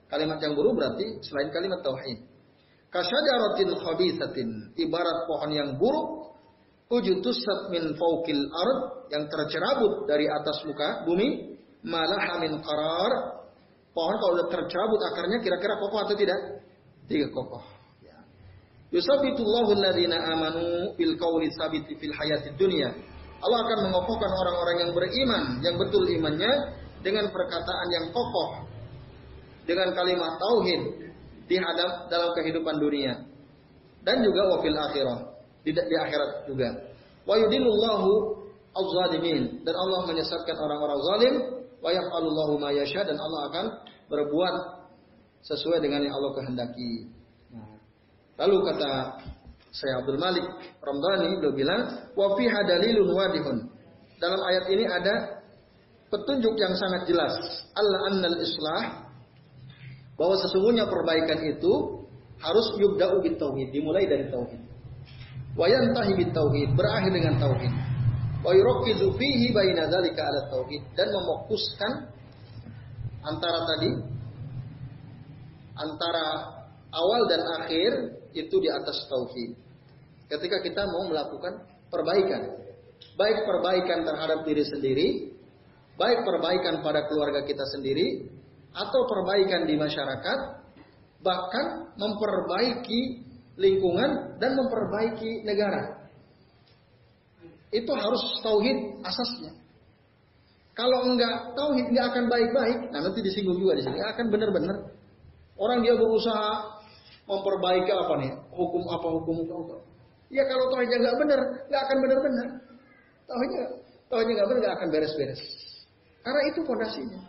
Kalimat yang buruk berarti selain kalimat tauhid. Kasyajaratin khabisatin ibarat pohon yang buruk ujutusat min faukil ard yang tercerabut dari atas muka bumi malah min qarar. Pohon kalau sudah tercerabut akarnya kira-kira kokoh atau tidak? Tidak kokoh. Ya. yusabitullahu alladhina amanu bil qawli sabiti fil hayatid dunya. Allah akan mengokohkan orang-orang yang beriman yang betul imannya dengan perkataan yang kokoh dengan kalimat tauhid di hadap dalam kehidupan dunia. Dan juga wafil akhirah tidak di akhirat juga. Wa yudillullahu az-zalimin dan Allah menyesatkan orang-orang zalim wa yaf'alullahu ma yasha dan Allah akan berbuat sesuai dengan yang Allah kehendaki. Lalu kata saya Abdul Malik Ramdhani beliau bilang wa fi hadalilun wadihun. Dalam ayat ini ada petunjuk yang sangat jelas Allah annal islah bahwa sesungguhnya perbaikan itu harus yubda'u bit tauhid, dimulai dari tauhid. Wayantahi bit tauhid, berakhir dengan tauhid. Wa yurakkizu fihi baina dzalika ala tauhid dan memokuskan antara tadi antara awal dan akhir itu di atas tauhid. Ketika kita mau melakukan perbaikan, baik perbaikan terhadap diri sendiri, baik perbaikan pada keluarga kita sendiri, atau perbaikan di masyarakat, bahkan memperbaiki lingkungan dan memperbaiki negara. Itu harus tauhid asasnya. Kalau enggak tauhid enggak akan baik-baik. Nah nanti disinggung juga di sini. Akan benar-benar orang dia berusaha memperbaiki apa nih? Hukum apa hukum apa? Ya kalau tauhidnya enggak benar, enggak akan benar-benar. Tauhidnya tauhidnya enggak benar enggak akan beres-beres. Karena itu fondasinya.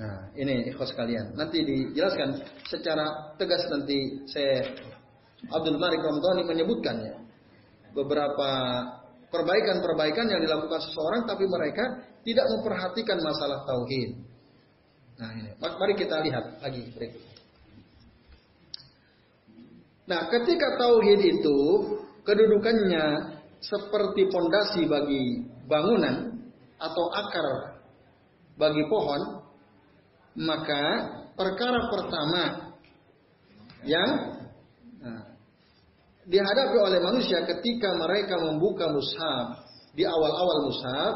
Nah, ini ikhwas sekalian. Nanti dijelaskan secara tegas nanti saya Abdul Malik Ramdhani menyebutkannya beberapa perbaikan-perbaikan yang dilakukan seseorang tapi mereka tidak memperhatikan masalah tauhid. Nah, ini. Mari kita lihat lagi berikut. Nah, ketika tauhid itu kedudukannya seperti pondasi bagi bangunan atau akar bagi pohon, maka perkara pertama yang nah, dihadapi oleh manusia ketika mereka membuka mushaf di awal-awal mushaf,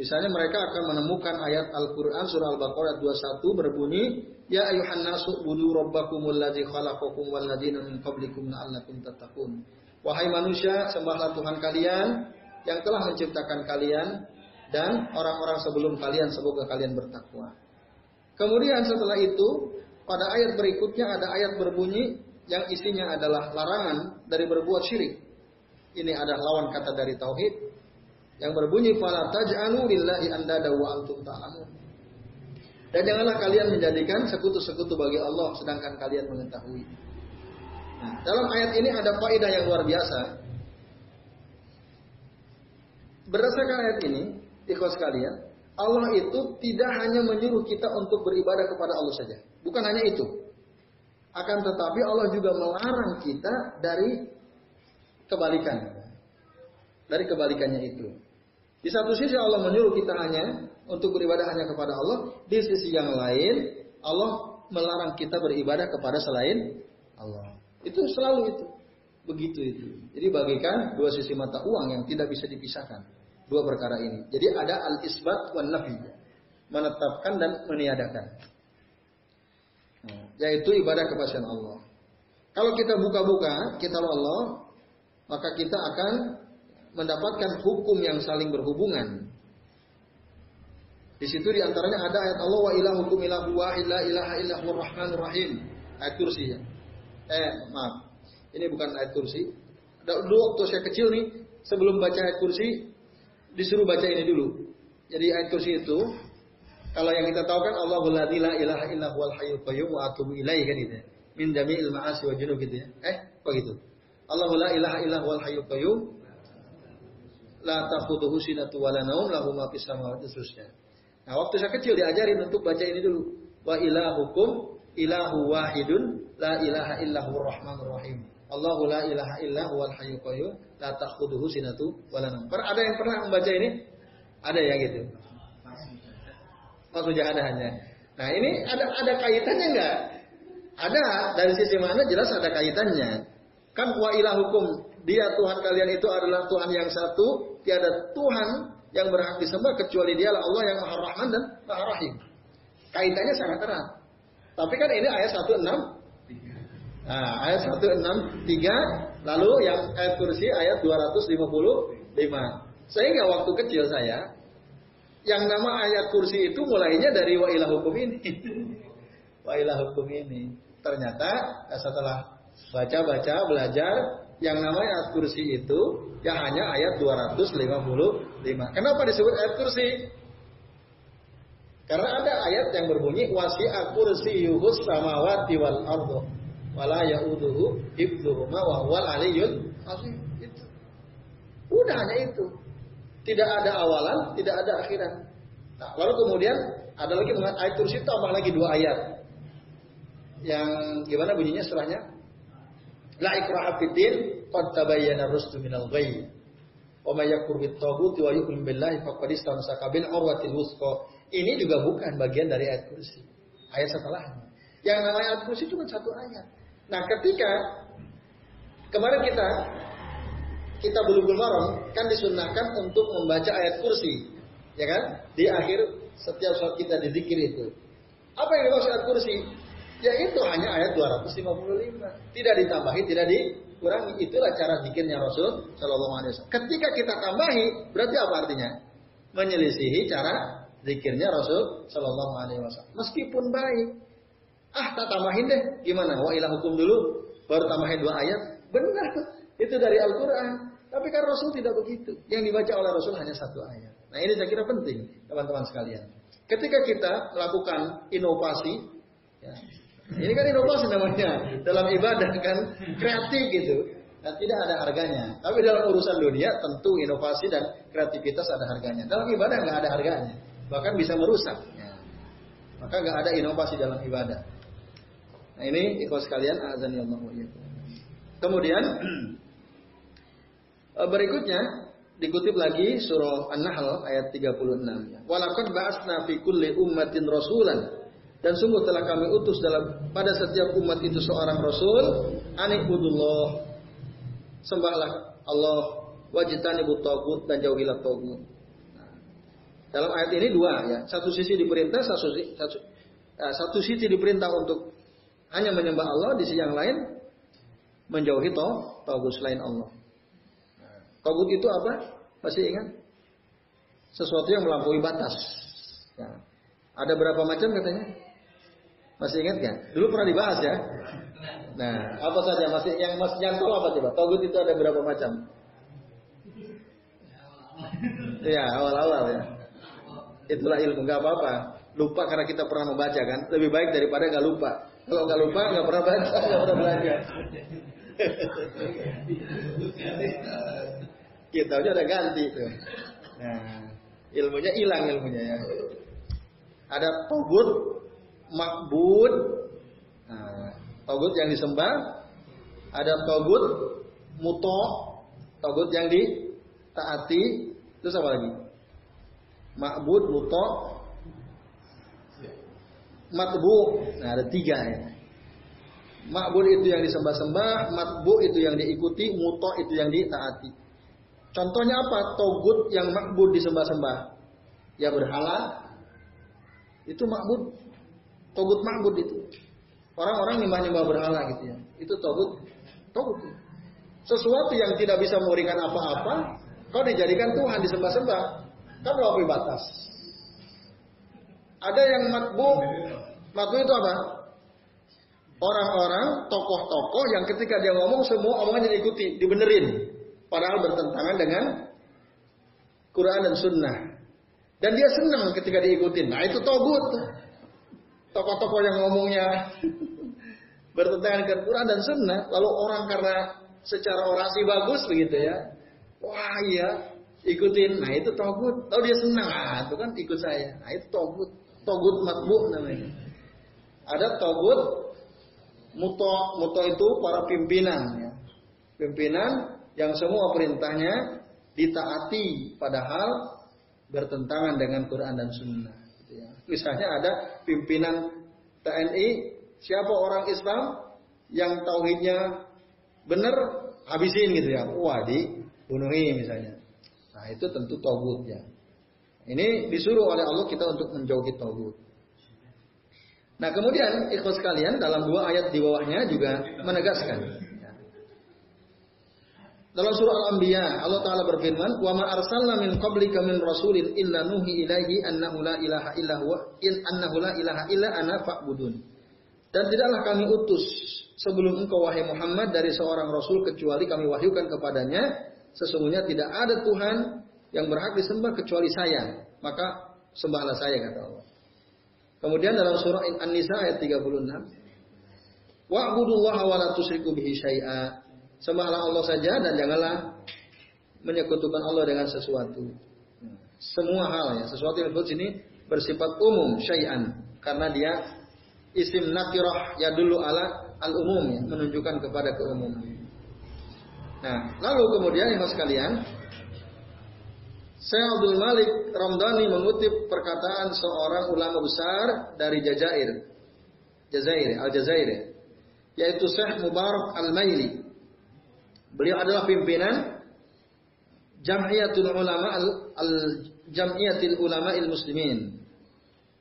misalnya mereka akan menemukan ayat Al-Qur'an surah Al-Baqarah 21 berbunyi, "Ya ayuhan nasu budu rabbakumul ladzi khalaqakum wal ladzina min qablikum la'allakum tattaqun." Wahai manusia, sembahlah Tuhan kalian yang telah menciptakan kalian dan orang-orang sebelum kalian semoga kalian bertakwa. Kemudian setelah itu, pada ayat berikutnya ada ayat berbunyi, yang isinya adalah larangan dari berbuat syirik. Ini adalah lawan kata dari tauhid yang berbunyi fala lillahi andada wa antum ta'lamun. Dan janganlah kalian menjadikan sekutu-sekutu bagi Allah sedangkan kalian mengetahui. Nah, dalam ayat ini ada faedah yang luar biasa. Berdasarkan ayat ini, ikhwas kalian, Allah itu tidak hanya menyuruh kita untuk beribadah kepada Allah saja. Bukan hanya itu. Akan tetapi Allah juga melarang kita dari kebalikan. Dari kebalikannya itu. Di satu sisi Allah menyuruh kita hanya untuk beribadah hanya kepada Allah. Di sisi yang lain Allah melarang kita beribadah kepada selain Allah. Itu selalu itu. Begitu itu. Jadi bagikan dua sisi mata uang yang tidak bisa dipisahkan. Dua perkara ini. Jadi ada al-isbat wan nafi. Menetapkan dan meniadakan yaitu ibadah kepada Allah. Kalau kita buka-buka kitab Allah, maka kita akan mendapatkan hukum yang saling berhubungan. Di situ di antaranya ada ayat Allah wa ilahukum ilahu wa illa ilaha illahu rahmanur rahim. Ayat kursi ya. Eh maaf, ini bukan ayat kursi. Dulu waktu saya kecil nih, sebelum baca ayat kursi, disuruh baca ini dulu. Jadi ayat kursi itu kalau yang kita tahu kan Allahul la ilaha illa hayyul qayyum wa atubu ilaihi kan gitu. Ya. Min jami'il ma'asi wa junub gitu ya. Eh, kok gitu? Allahul la ilaha illa hayyul qayyum la ta'khudhuhu sinatu wa la naum lahu ma fis samawati seterusnya. Nah, waktu saya kecil diajarin untuk baca ini dulu. Wa ilahukum ilahu wahidun la ilaha illa huwar rahmanur rahim. Allahu la ilaha illa hayyul qayyum la ta'khudhuhu sinatu wa la naum. Ada yang pernah membaca ini? Ada ya gitu. Waktu hanya. Nah ini ada ada kaitannya enggak? Ada dari sisi mana jelas ada kaitannya. Kan wa hukum dia Tuhan kalian itu adalah Tuhan yang satu, tiada Tuhan yang berhak disembah kecuali dialah Allah yang Maha Rahman dan Maha Rahim. Kaitannya sangat erat. Tapi kan ini ayat 16 Nah, ayat 163 lalu yang ayat kursi ayat 255. Sehingga waktu kecil saya yang nama ayat kursi itu mulainya dari wa hukum ini. (laughs) wa hukum ini. Ternyata eh, setelah baca-baca belajar yang namanya ayat kursi itu yang hanya ayat 255. Kenapa disebut ayat kursi? Karena ada ayat yang berbunyi wasi'a yuhus samawati wal ardu wala ya'uduhu hibduhuma wa huwal azim. Itu. Udah hanya itu. Tidak ada awalan, tidak ada akhiran. Nah, lalu kemudian ada lagi mengat ayat kursi tambah lagi dua ayat. Yang gimana bunyinya setelahnya? La ikraha fiddin qad tabayyana rusdu minal ghayy. Wa may yakfur bit taghuti wa yu'min billahi faqad istamsaka bil urwatil wuthqa. Ini juga bukan bagian dari ayat kursi. Ayat setelahnya. Yang namanya ayat kursi cuma satu ayat. Nah, ketika kemarin kita kita bulu marom kan disunahkan untuk membaca ayat kursi, ya kan? Di akhir setiap saat kita dizikir itu. Apa yang dimaksud ayat kursi? Ya itu hanya ayat 255. Tidak ditambahi, tidak dikurangi. Itulah cara zikirnya Rasul Shallallahu Alaihi Wasallam. Ketika kita tambahi, berarti apa artinya? Menyelisihi cara zikirnya Rasul Shallallahu Alaihi Wasallam. Meskipun baik, ah tak tambahin deh. Gimana? Wa ilah hukum dulu, baru tambahin dua ayat. Benar. (laughs) Itu dari Al-Quran. Tapi kan Rasul tidak begitu. Yang dibaca oleh Rasul hanya satu ayat. Nah ini saya kira penting, teman-teman sekalian. Ketika kita melakukan inovasi, ya, Ini kan inovasi namanya dalam ibadah kan kreatif gitu. Dan tidak ada harganya. Tapi dalam urusan dunia tentu inovasi dan kreativitas ada harganya. Dalam ibadah nggak ada harganya. Bahkan bisa merusak. Ya. Maka nggak ada inovasi dalam ibadah. Nah ini ikhwas sekalian azan ya Allah Kemudian (clears throat) berikutnya dikutip lagi surah An-Nahl ayat 36. Walaqad ba'atsna fi kulli ummatin rasulan. Dan sungguh telah kami utus dalam pada setiap umat itu seorang rasul anikbudullah sembahlah Allah wajitani tagut dan jauhilah tagut nah, dalam ayat ini dua ya. Satu sisi diperintah satu, satu, uh, satu sisi diperintah untuk hanya menyembah Allah di sisi yang lain menjauhi tagut selain Allah tagut itu apa masih ingat sesuatu yang melampaui batas ya. ada berapa macam katanya masih ingat kan? Dulu pernah dibahas ya. Nah, apa saja masih yang masih nyantol apa coba? Togut itu ada berapa macam? Iya, awal-awal ya. Itulah ilmu, nggak apa-apa. Lupa karena kita pernah membaca kan. Lebih baik daripada nggak lupa. Kalau nggak lupa, nggak pernah baca, nggak pernah belajar. kita aja ada ganti tuh. Nah, ilmunya hilang ilmunya ya. Ada togut, makbud. Nah, togut yang disembah. Ada togut muto. Togut yang ditaati. Terus apa lagi? Makbud, muto. Matbu. Nah ada tiga ya. Makbud itu yang disembah-sembah. Matbu itu yang diikuti. Muto itu yang ditaati. Contohnya apa? Togut yang makbud disembah-sembah. Ya berhala. Itu makbud Togut ma'bud itu. Orang-orang nyembah-nyembah berhala gitu ya. Itu togut. Togut. Sesuatu yang tidak bisa memberikan apa-apa, kau dijadikan Tuhan disembah-sembah. Kan melampaui batas. Ada yang matbu. Matbu itu apa? Orang-orang, tokoh-tokoh yang ketika dia ngomong semua omongannya diikuti, dibenerin. Padahal bertentangan dengan Quran dan Sunnah. Dan dia senang ketika diikutin. Nah itu togut tokoh-tokoh yang ngomongnya (laughs) bertentangan dengan Quran dan Sunnah, lalu orang karena secara orasi bagus begitu ya, wah iya ikutin, nah itu togut, lalu dia senang, ah itu kan ikut saya, nah itu togut, togut matbu namanya. Ada togut muto, muto itu para pimpinan, ya. pimpinan yang semua perintahnya ditaati, padahal bertentangan dengan Quran dan Sunnah. Misalnya ada pimpinan TNI, siapa orang Islam yang tauhidnya benar, habisin gitu ya. Wah, dibunuhi misalnya. Nah, itu tentu tauhid ya. Ini disuruh oleh Allah kita untuk menjauhi tauhid. Nah, kemudian ikhlas sekalian dalam dua ayat di bawahnya juga menegaskan dalam surah Al-Anbiya, Allah Ta'ala berfirman, "Wa ma arsalna min qablika min rasulin illa nuhi ilaihi annahu la ilaha illa huwa in annahu la ilaha illa ana fa'budun." Dan tidaklah kami utus sebelum engkau wahai Muhammad dari seorang rasul kecuali kami wahyukan kepadanya sesungguhnya tidak ada Tuhan yang berhak disembah kecuali saya. Maka sembahlah saya kata Allah. Kemudian dalam surah An-Nisa ayat 36, "Wa'budullaha wa la tusyriku bihi syai'a." Sembahlah Allah saja dan janganlah menyekutukan Allah dengan sesuatu. Semua hal ya, sesuatu yang disebut sini bersifat umum syai'an karena dia isim nakirah ya dulu ala al umum ya, menunjukkan kepada keumuman. Nah, lalu kemudian yang sekalian, Syekh Abdul Malik Ramdhani mengutip perkataan seorang ulama besar dari Jazair. Jazair, Al-Jazair, yaitu Syekh Mubarak Al-Maili Beliau adalah pimpinan Jam'iyatul Ulama al, al Jam'iyatul Ulama il Muslimin.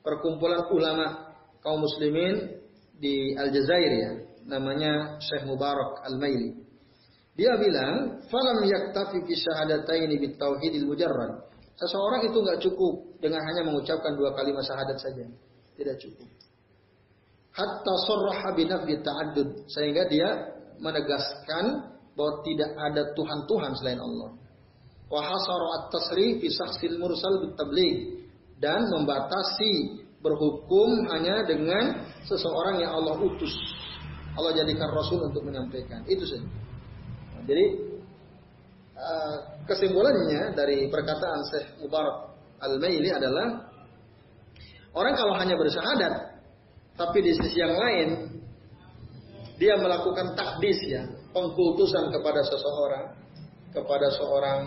Perkumpulan ulama kaum muslimin di Aljazair ya. Namanya Syekh Mubarak Al-Maili. Dia bilang, "Falam yaktafi fi syahadataini bit tauhidil mujarrad." Seseorang itu nggak cukup dengan hanya mengucapkan dua kalimat syahadat saja. Tidak cukup. Hatta sarraha binafdi ta'addud. Sehingga dia menegaskan bahwa tidak ada Tuhan-Tuhan selain Allah. Wa hasara at-tasrih fi syakhsil mursal bitabligh dan membatasi berhukum hanya dengan seseorang yang Allah utus. Allah jadikan Rasul untuk menyampaikan. Itu saja. Jadi uh, kesimpulannya dari perkataan Syekh Mubarak Al-Maili adalah orang kalau hanya bersyahadat tapi di sisi yang lain dia melakukan takdis ya, pengkultusan kepada seseorang, kepada seorang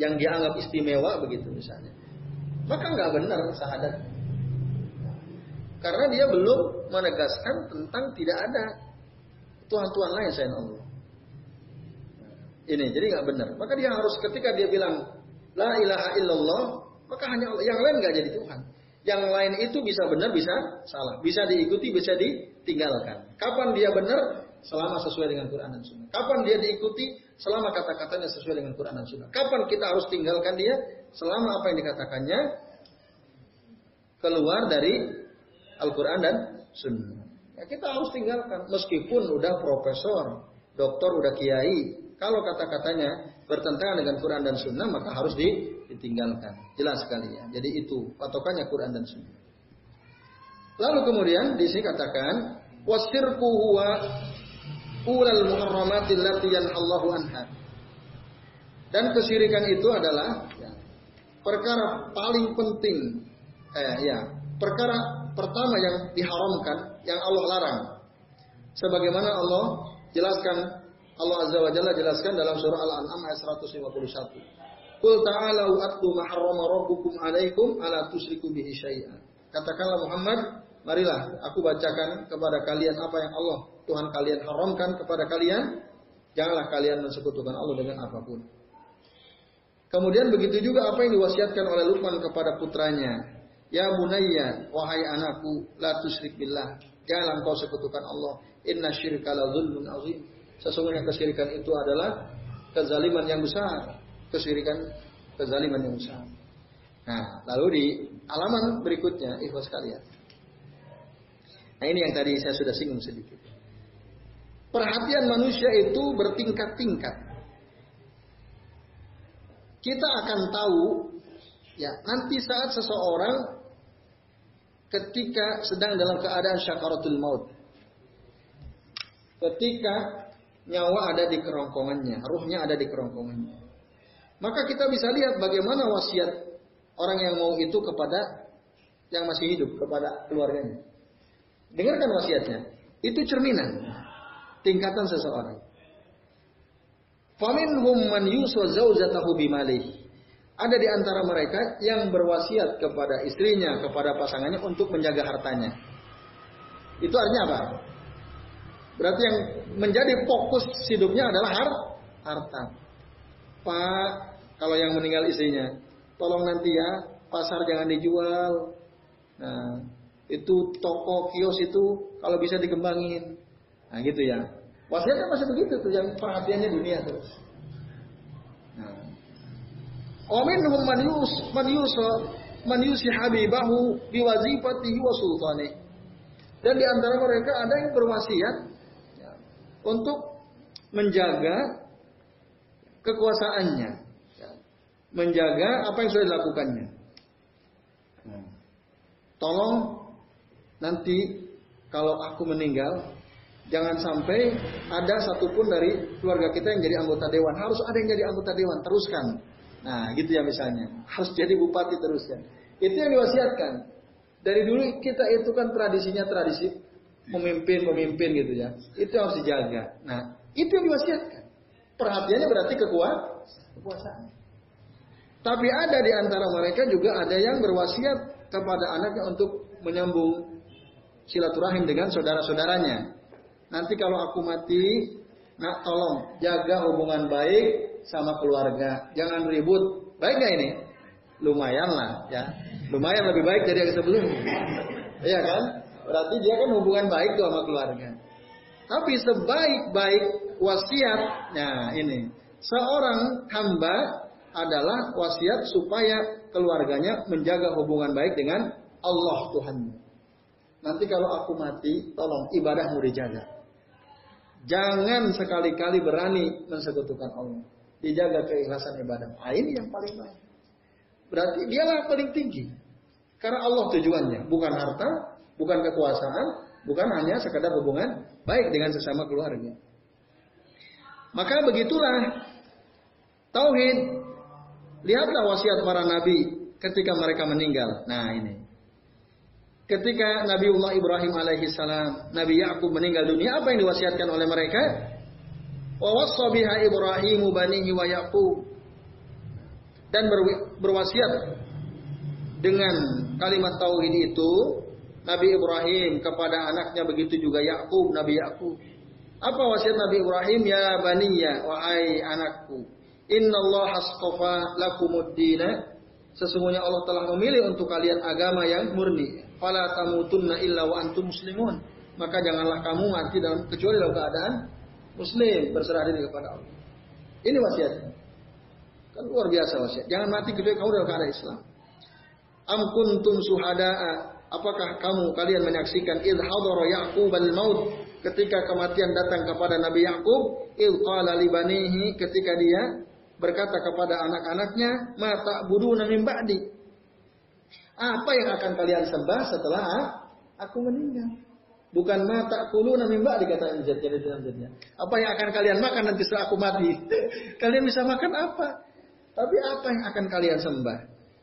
yang dianggap istimewa begitu misalnya. Maka nggak benar syahadat. Karena dia belum menegaskan tentang tidak ada Tuhan-Tuhan lain selain Allah. Ini jadi nggak benar. Maka dia harus ketika dia bilang la ilaha illallah, maka hanya. Yang lain nggak jadi Tuhan. Yang lain itu bisa benar, bisa salah. Bisa diikuti, bisa ditinggalkan. Kapan dia benar? Selama sesuai dengan Quran dan Sunnah. Kapan dia diikuti? Selama kata-katanya sesuai dengan Quran dan Sunnah. Kapan kita harus tinggalkan dia? Selama apa yang dikatakannya keluar dari Al-Quran dan Sunnah. Ya, kita harus tinggalkan. Meskipun udah profesor, dokter, udah kiai. Kalau kata-katanya bertentangan dengan Quran dan Sunnah, maka harus ditinggalkan. Jelas sekali ya. Jadi itu patokannya Quran dan Sunnah. Lalu kemudian di sini katakan wasirku huwa ulal muharramatil lati Allahu anha. Dan kesyirikan itu adalah ya, perkara paling penting eh, ya perkara pertama yang diharamkan, yang Allah larang. Sebagaimana Allah jelaskan, Allah Azza wa Jalla jelaskan dalam surah Al-An'am ayat 151. Qul ta'alau atlu ma harrama rabbukum alaikum ala tusriku bihi syai'a. Katakanlah Muhammad, marilah aku bacakan kepada kalian apa yang Allah Tuhan kalian haramkan kepada kalian. Janganlah kalian mensekutukan Allah dengan apa pun. Kemudian begitu juga apa yang diwasiatkan oleh Luqman kepada putranya. Ya bunayya, wahai anakku, la tusyrik billah. Jangan kau sekutukan Allah. Inna syirka la zulmun azim. Sesungguhnya kesyirikan itu adalah kezaliman yang besar. Kesyirikan kezaliman yang besar. Nah, lalu di halaman berikutnya, ikhlas sekalian. Nah, ini yang tadi saya sudah singgung sedikit. Perhatian manusia itu bertingkat-tingkat. Kita akan tahu ya nanti saat seseorang ketika sedang dalam keadaan syakaratul maut. Ketika nyawa ada di kerongkongannya, ruhnya ada di kerongkongannya. Maka kita bisa lihat bagaimana wasiat orang yang mau itu kepada yang masih hidup, kepada keluarganya. Dengarkan wasiatnya. Itu cerminan tingkatan seseorang. Faminhum man zaujatahu bimalih. Ada di antara mereka yang berwasiat kepada istrinya, kepada pasangannya untuk menjaga hartanya. Itu artinya apa? Berarti yang menjadi fokus hidupnya adalah har harta. Pak, kalau yang meninggal istrinya, tolong nanti ya, pasar jangan dijual. Nah, itu toko kios itu kalau bisa dikembangin. Nah, gitu ya. Wasiatnya masih begitu tuh, yang perhatiannya dunia terus. Wa minhum man yus man habibahu biwazifatihi wa sultani. Dan di antara mereka ada yang berwasiat untuk menjaga kekuasaannya, ya, menjaga apa yang sudah dilakukannya. Hmm. Tolong nanti kalau aku meninggal, jangan sampai ada satupun dari keluarga kita yang jadi anggota dewan. Harus ada yang jadi anggota dewan. Teruskan Nah, gitu ya misalnya. Harus jadi bupati terus kan. Itu yang diwasiatkan. Dari dulu kita itu kan tradisinya tradisi memimpin-memimpin gitu ya. Itu harus dijaga. Nah, itu yang diwasiatkan. Perhatiannya berarti kekuasaan. Tapi ada di antara mereka juga ada yang berwasiat kepada anaknya untuk menyambung silaturahim dengan saudara-saudaranya. Nanti kalau aku mati, nak tolong jaga hubungan baik sama keluarga. Jangan ribut. Baik gak ini? Lumayan lah ya. Lumayan lebih baik dari yang sebelumnya. Iya kan? Berarti dia kan hubungan baik tuh sama keluarga. Tapi sebaik-baik wasiatnya ini. Seorang hamba adalah wasiat supaya keluarganya menjaga hubungan baik dengan Allah Tuhan. Nanti kalau aku mati, tolong ibadahmu dijaga. Jangan sekali-kali berani mensekutukan Allah dijaga keikhlasan ibadah. Nah, ini yang paling baik. Berarti dialah paling tinggi. Karena Allah tujuannya, bukan harta, bukan kekuasaan, bukan hanya sekedar hubungan baik dengan sesama keluarga. Maka begitulah tauhid. Lihatlah wasiat para nabi ketika mereka meninggal. Nah ini. Ketika Nabiullah Ibrahim alaihi salam, Nabi Yakub meninggal dunia, apa yang diwasiatkan oleh mereka? Wa biha Ibrahimu banihi wa Yaqub. Dan berwasiat dengan kalimat tauhid itu Nabi Ibrahim kepada anaknya begitu juga Yakub, Nabi Yakub. Apa wasiat Nabi Ibrahim? Ya baniya, wahai anakku. Inna Allah astafa lakumud dina. Sesungguhnya Allah telah memilih untuk kalian agama yang murni fala tamutunna illa wa antum muslimun. Maka janganlah kamu mati dalam kecuali dalam keadaan muslim berserah diri kepada Allah. Ini wasiatnya. Kan luar biasa wasiat. Jangan mati kecuali kamu dalam keadaan Islam. Am kuntum suhada'a Apakah kamu kalian menyaksikan id hadara Yaqub al-maut ketika kematian datang kepada Nabi Yakub id qala libanihi ketika dia berkata kepada anak-anaknya mata buduna min ba'di apa yang akan kalian sembah setelah aku meninggal? Bukan mata kulu nami mbak dikatakan jadi dalam jadinya. Apa yang akan kalian makan nanti setelah aku mati? (laughs) kalian bisa makan apa? Tapi apa yang akan kalian sembah?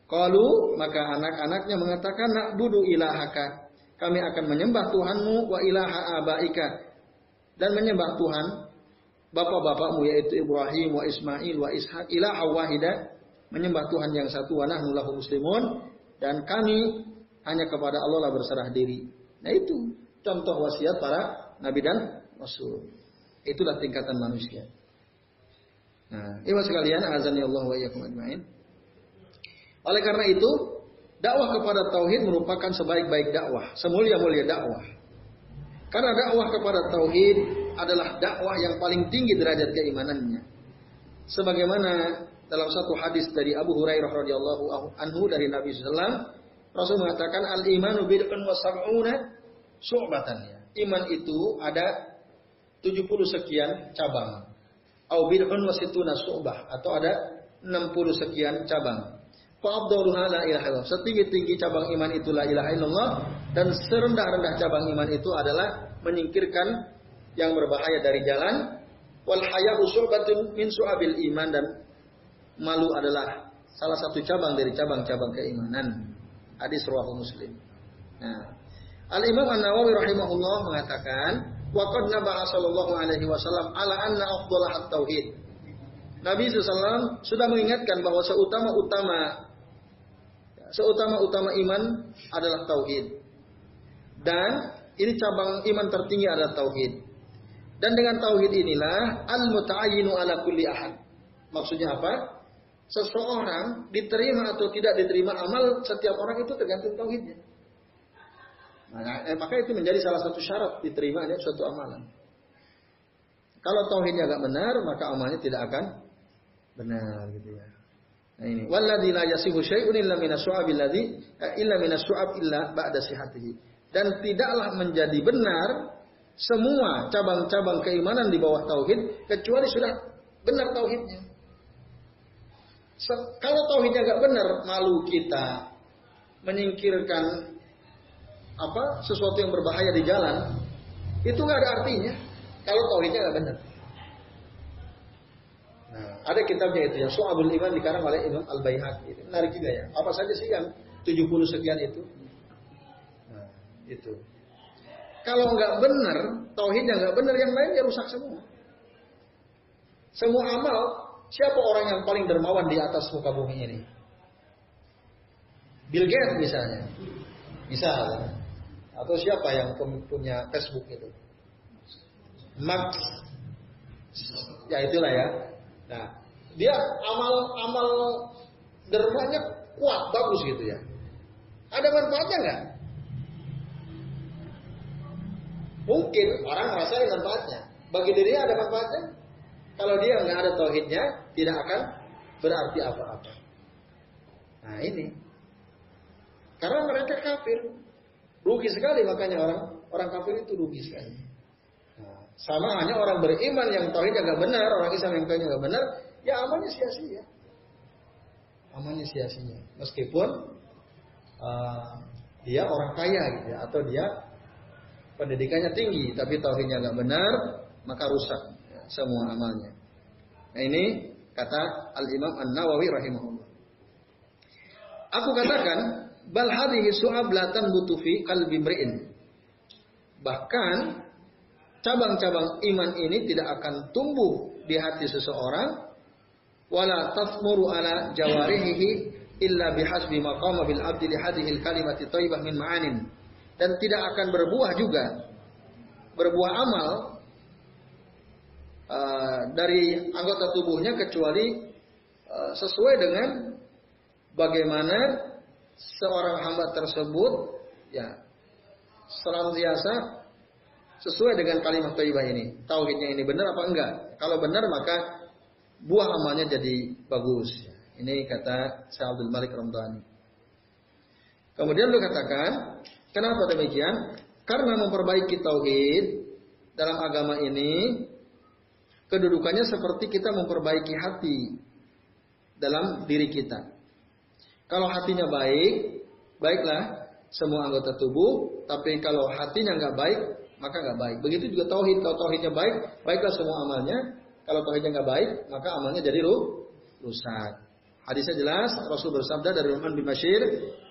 Kalau maka anak-anaknya mengatakan nak budu ilahaka. Kami akan menyembah Tuhanmu wa ilaha abaika dan menyembah Tuhan bapak-bapakmu yaitu Ibrahim wa Ismail wa Ishak ilaha wahida menyembah Tuhan yang satu wa nahnu lahu muslimun dan kami hanya kepada Allah lah berserah diri. Nah itu contoh wasiat para nabi dan rasul. Itulah tingkatan manusia. Nah, ibu sekalian, azan ya Allah wa iyyakum ajmain. Oleh karena itu, dakwah kepada tauhid merupakan sebaik-baik dakwah, semulia-mulia dakwah. Karena dakwah kepada tauhid adalah dakwah yang paling tinggi derajat keimanannya. Sebagaimana dalam satu hadis dari Abu Hurairah radhiyallahu anhu dari Nabi SAW, Rasul mengatakan al imanu bid'un wa sab'una syu'batan ya. Iman itu ada 70 sekian cabang. Au bid'un wa situna atau ada 60 sekian cabang. Fa afdaluha la ilaha illallah. Setinggi-tinggi cabang iman itu la ilaha illallah dan serendah-rendah cabang iman itu adalah menyingkirkan yang berbahaya dari jalan wal haya'u syu'batun min su'abil iman dan malu adalah salah satu cabang dari cabang-cabang keimanan. Hadis rawahu Muslim. Nah, Al Imam An Nawawi rahimahullah mengatakan, waqad nabaha sallallahu alaihi wasallam ala anna afdalah at-tauhid. Nabi SAW sudah mengingatkan bahwa seutama-utama seutama-utama iman adalah tauhid. Dan ini cabang iman tertinggi adalah tauhid. Dan dengan tauhid inilah al-muta'ayyinu ala kulli ahad. Maksudnya apa? seseorang diterima atau tidak diterima amal setiap orang itu tergantung tauhidnya. Nah, eh, maka itu menjadi salah satu syarat diterimanya suatu amalan. Kalau tauhidnya agak benar, maka amalnya tidak akan benar gitu ya. Nah ini, walladzi la yasihu syai'un illa minas su'ab alladzi eh, illa minas su'ab illa ba'da sihatihi. Dan tidaklah menjadi benar semua cabang-cabang keimanan di bawah tauhid kecuali sudah benar tauhidnya. Kalau tauhidnya nggak benar, malu kita menyingkirkan apa sesuatu yang berbahaya di jalan, itu nggak ada artinya. Kalau tauhidnya nggak benar. Ada kitabnya itu yang Su'abul Iman dikarang oleh Imam Al Baihaqi. Menarik juga ya. Apa saja sih yang 70 sekian itu? Nah, itu. Kalau nggak benar, tauhidnya nggak benar, yang lainnya rusak semua. Semua amal Siapa orang yang paling dermawan di atas muka bumi ini? Bill Gates misalnya. Misal. Atau siapa yang punya Facebook itu? Mark. Ya itulah ya. Nah, dia amal-amal dermanya kuat, bagus gitu ya. Ada manfaatnya nggak? Mungkin orang merasakan manfaatnya. Bagi dirinya ada manfaatnya? Kalau dia nggak ada tauhidnya, tidak akan berarti apa-apa. Nah ini, karena mereka kafir, rugi sekali makanya orang orang kafir itu rugi sekali. Sama hanya orang beriman yang tauhidnya nggak benar, orang Islam yang tauhidnya nggak benar, ya amalnya sia-sia. Amalnya sia-sia. Meskipun uh, dia orang kaya gitu ya, atau dia pendidikannya tinggi tapi tauhidnya nggak benar, maka rusak ya, semua amalnya. Nah ini kata Al Imam An Nawawi rahimahullah. Aku katakan bal hadhihi su'ab la tanbutu mri'in. Bahkan cabang-cabang iman ini tidak akan tumbuh di hati seseorang. Wala tasmuru ala jawarihi illa bihasbi maqama bil abdi li hadhihi al kalimati thayyibah min ma'anin. Dan tidak akan berbuah juga berbuah amal uh, dari anggota tubuhnya kecuali uh, sesuai dengan bagaimana seorang hamba tersebut ya senantiasa sesuai dengan kalimat thayyibah ini. Tauhidnya ini benar apa enggak? Kalau benar maka buah amalnya jadi bagus. Ini kata Syekh Abdul Malik Ramdhani. Kemudian lu katakan, kenapa demikian? Karena memperbaiki tauhid dalam agama ini kedudukannya seperti kita memperbaiki hati dalam diri kita. Kalau hatinya baik, baiklah semua anggota tubuh, tapi kalau hatinya nggak baik, maka nggak baik. Begitu juga tauhid. Kalau tauhidnya baik, baiklah semua amalnya. Kalau tauhidnya nggak baik, maka amalnya jadi rusak. Hadisnya jelas, Rasul bersabda dari Rahman bin Bashir,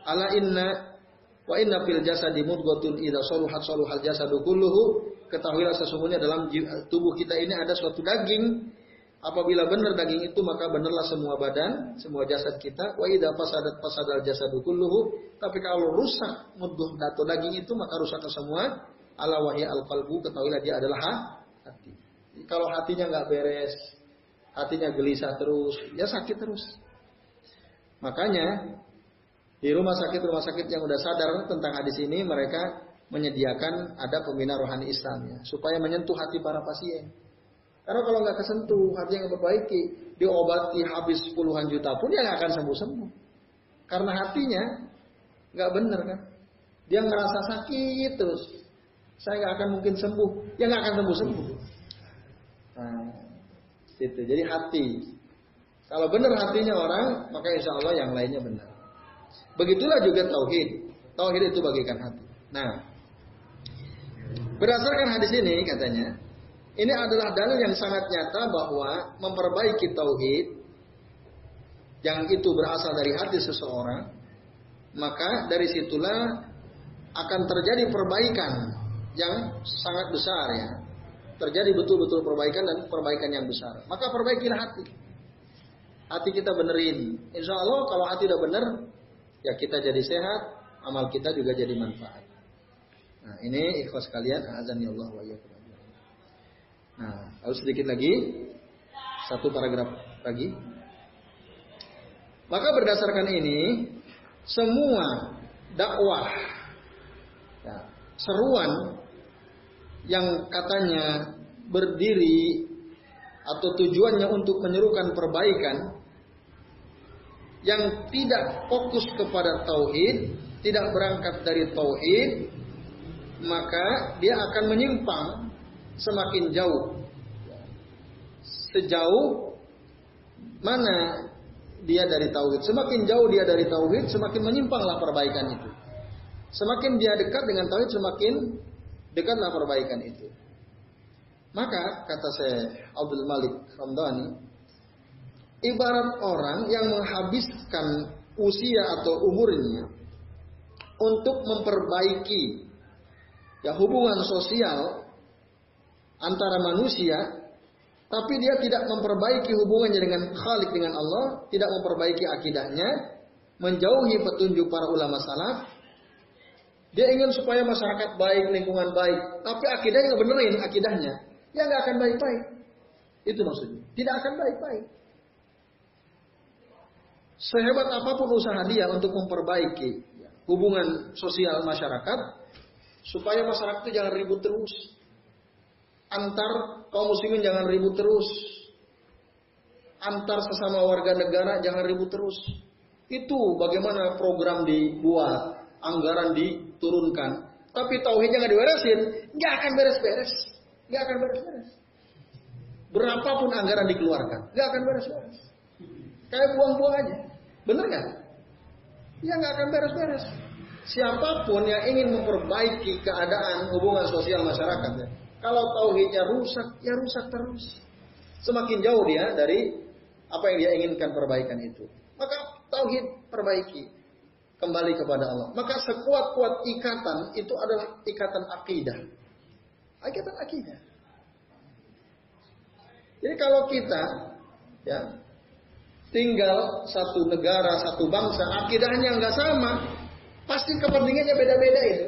"Ala inna wa inna fil jasadi mudghatun idza saluhat saluhal jasadu kulluhu." Ketahuilah sesungguhnya dalam tubuh kita ini ada suatu daging. Apabila benar daging itu maka benarlah semua badan, semua jasad kita. Wa idza fasadat fasadal jasadu kulluhu. Tapi kalau rusak mudghah daging itu maka rusaklah semua Ala wahya al qalbu ketahuilah dia adalah hati. Kalau hatinya nggak beres, hatinya gelisah terus, ya sakit terus. Makanya di rumah sakit rumah sakit yang udah sadar tentang hadis ini mereka menyediakan ada pembina rohani Islamnya supaya menyentuh hati para pasien. Karena kalau nggak kesentuh, hati yang perbaiki, diobati habis puluhan juta pun ya nggak akan sembuh-sembuh. Karena hatinya nggak bener kan. Dia ngerasa sakit terus. Saya nggak akan mungkin sembuh. Ya nggak akan sembuh sembuh. Nah, itu. Jadi hati. Kalau benar hatinya orang, maka insya Allah yang lainnya benar. Begitulah juga tauhid. Tauhid itu bagikan hati. Nah, berdasarkan hadis ini katanya, ini adalah dalil yang sangat nyata bahwa memperbaiki tauhid yang itu berasal dari hati seseorang, maka dari situlah akan terjadi perbaikan yang sangat besar ya. Terjadi betul-betul perbaikan dan perbaikan yang besar. Maka perbaikilah hati. Hati kita benerin. Insya Allah kalau hati udah bener, ya kita jadi sehat, amal kita juga jadi manfaat. Nah ini ikhlas kalian, azan ya Allah wa Nah, lalu sedikit lagi, satu paragraf lagi. Maka berdasarkan ini, semua dakwah, ya, seruan yang katanya berdiri atau tujuannya untuk menyerukan perbaikan yang tidak fokus kepada tauhid, tidak berangkat dari tauhid, maka dia akan menyimpang semakin jauh. Sejauh mana dia dari tauhid, semakin jauh dia dari tauhid, semakin menyimpanglah perbaikan itu. Semakin dia dekat dengan tauhid, semakin dekatlah perbaikan itu. Maka kata saya Abdul Malik Ramdhani, ibarat orang yang menghabiskan usia atau umurnya untuk memperbaiki ya hubungan sosial antara manusia, tapi dia tidak memperbaiki hubungannya dengan Khalik dengan Allah, tidak memperbaiki akidahnya, menjauhi petunjuk para ulama salaf, dia ingin supaya masyarakat baik, lingkungan baik. Tapi akidahnya nggak benerin akidahnya. Ya nggak akan baik-baik. Itu maksudnya. Tidak akan baik-baik. Sehebat apa pun usaha dia untuk memperbaiki hubungan sosial masyarakat, supaya masyarakat itu jangan ribut terus. Antar kaum muslimin jangan ribut terus. Antar sesama warga negara jangan ribut terus. Itu bagaimana program dibuat, anggaran diturunkan, tapi tauhidnya nggak diberesin, nggak akan beres-beres, nggak akan beres-beres. Berapapun anggaran dikeluarkan, nggak akan beres-beres. Kayak buang-buang aja, bener nggak? ya nggak akan beres-beres. Siapa pun yang ingin memperbaiki keadaan hubungan sosial masyarakat ya, kalau tauhidnya rusak, ya rusak terus. Semakin jauh dia dari apa yang dia inginkan perbaikan itu. Maka tauhid perbaiki kembali kepada Allah. Maka sekuat-kuat ikatan itu adalah ikatan akidah. Ikatan akidah. Jadi kalau kita ya tinggal satu negara, satu bangsa, akidahnya nggak sama, pasti kepentingannya beda-beda itu.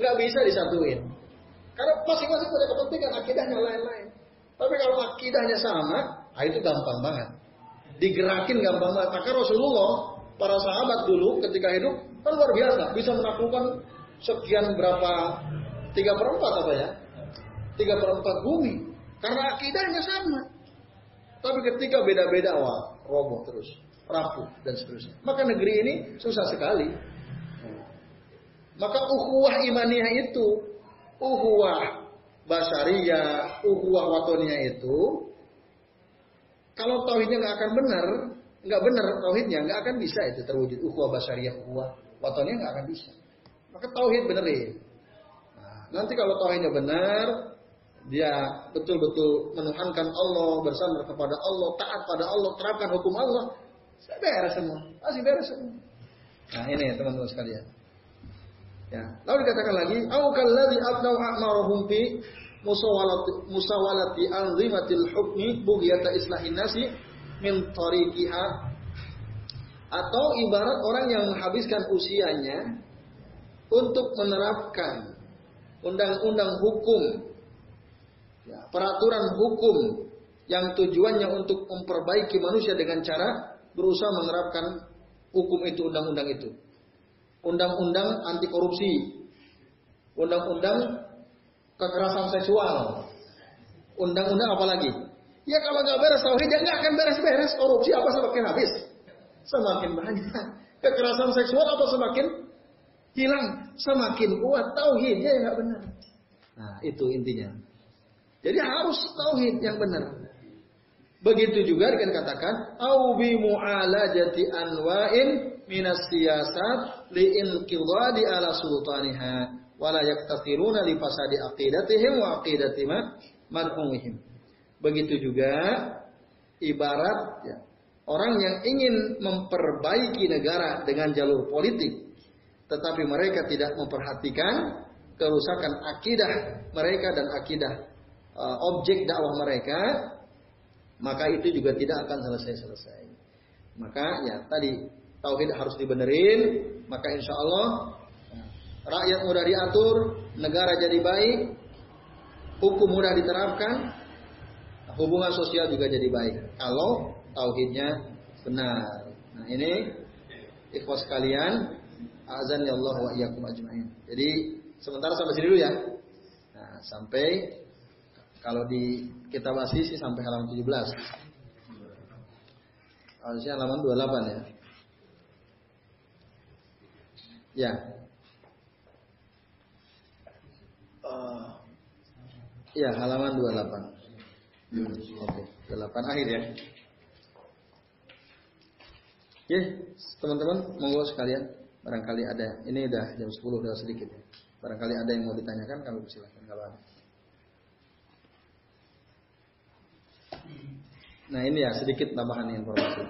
Nggak bisa disatuin. Karena masing-masing punya kepentingan, akidahnya lain-lain. Tapi kalau akidahnya sama, ah itu gampang banget. Digerakin gampang banget. Maka Rasulullah, para sahabat dulu ketika hidup, kan luar biasa. Bisa menaklukkan sekian berapa, tiga perempat apa ya? Tiga perempat bumi. Karena akidahnya sama. Tapi ketika beda-beda, wah, roboh terus, rapuh dan seterusnya. Maka negeri ini susah sekali. Maka ukhuwah imaniyah itu, ukhuwah basaria, ukhuwah watonia itu, kalau tauhidnya nggak akan benar, nggak benar tauhidnya, nggak akan bisa itu terwujud ukhuwah basaria, ukhuwah watonia nggak akan bisa. Maka tauhid benerin. Nah, nanti kalau tauhidnya benar, dia betul-betul menuhankan Allah, bersandar kepada Allah, taat pada Allah, terapkan hukum Allah, beres semua, masih beres semua. Nah ini teman-teman sekalian. Ya. Lalu dikatakan lagi, au kalladzi abnau a'marahum fi musawalati musawalati anzimatil hukmi bughyata islahin nasi min tariqiha atau ibarat orang yang menghabiskan usianya untuk menerapkan undang-undang hukum ya, peraturan hukum yang tujuannya untuk memperbaiki manusia dengan cara berusaha menerapkan hukum itu undang-undang itu. Undang-undang anti korupsi, undang-undang kekerasan seksual, undang-undang apa lagi? Ya kalau nggak beres tauhid ya nggak akan beres-beres korupsi apa semakin habis, semakin banyak. Kekerasan seksual apa semakin hilang, semakin kuat tauhidnya ya nggak benar. Nah itu intinya. Jadi harus tauhid yang benar. Begitu juga dengan katakan au bi mu'alajati anwa'in minas siyasat li inqidadi ala sultaniha wa la yaktasiruna li fasadi aqidatihim wa aqidati madhumihim. Begitu juga ibarat ya, orang yang ingin memperbaiki negara dengan jalur politik tetapi mereka tidak memperhatikan kerusakan akidah mereka dan akidah uh, objek dakwah mereka, maka itu juga tidak akan selesai-selesai. Maka ya tadi tauhid harus dibenerin, maka insya Allah rakyat mudah diatur, negara jadi baik, hukum mudah diterapkan, hubungan sosial juga jadi baik. Kalau tauhidnya benar. Nah ini ikhwas sekalian, azan ya Allah wa iyyakum ajmain. Jadi sementara sampai sini dulu ya. Nah, sampai kalau di kita masih sih sampai halaman 17. Harusnya halaman 28 ya. Ya. Uh, ya, halaman 28. Hmm, Oke, okay. 8 akhir ya. Oke, teman-teman, monggo sekalian. Barangkali ada, ini udah jam 10 udah sedikit ya. Barangkali ada yang mau ditanyakan, kalau silakan kalau ada. Nah ini ya sedikit tambahan informasi.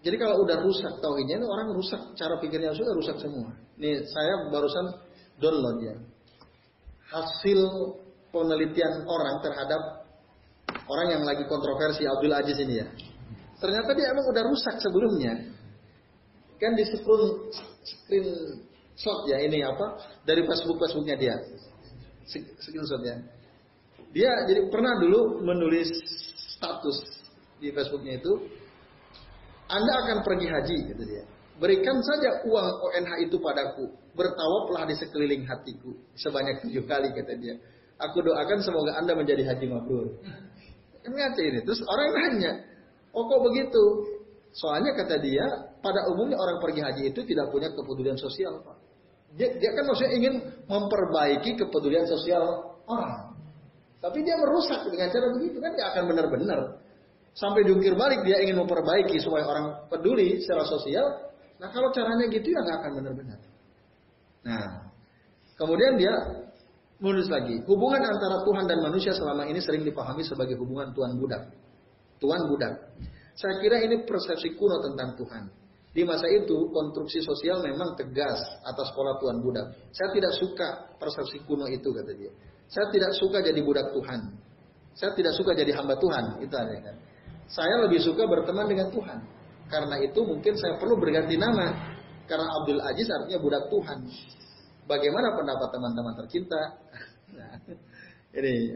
Jadi kalau udah rusak tauhidnya itu orang rusak cara pikirnya sudah rusak semua. Nih saya barusan download ya hasil penelitian orang terhadap orang yang lagi kontroversi Abdul Aziz ini ya. Ternyata dia emang udah rusak sebelumnya. Kan di screen screen ya ini apa dari Facebook Facebooknya dia. Screenshot ya dia jadi pernah dulu menulis status di Facebooknya itu, Anda akan pergi haji, gitu dia. Berikan saja uang ONH itu padaku, bertawaflah di sekeliling hatiku sebanyak tujuh kali kata dia. Aku doakan semoga Anda menjadi haji mabrur. Kan ngaca ini. Terus orang nanya, oh kok begitu? Soalnya kata dia, pada umumnya orang pergi haji itu tidak punya kepedulian sosial. Dia, dia kan maksudnya ingin memperbaiki kepedulian sosial orang. Tapi dia merusak dengan cara begitu kan tidak akan benar-benar. sampai diungkir balik dia ingin memperbaiki supaya orang peduli secara sosial. Nah kalau caranya gitu ya nggak akan benar-benar. Nah, kemudian dia menulis lagi, hubungan antara Tuhan dan manusia selama ini sering dipahami sebagai hubungan tuan budak. Tuan budak. Saya kira ini persepsi kuno tentang Tuhan. Di masa itu, konstruksi sosial memang tegas atas pola tuan budak. Saya tidak suka persepsi kuno itu, kata dia. Saya tidak suka jadi budak Tuhan. Saya tidak suka jadi hamba Tuhan. Itu ada kan. Saya lebih suka berteman dengan Tuhan. Karena itu mungkin saya perlu berganti nama. Karena Abdul Aziz artinya budak Tuhan. Bagaimana pendapat teman-teman tercinta? Nah, (laughs) ini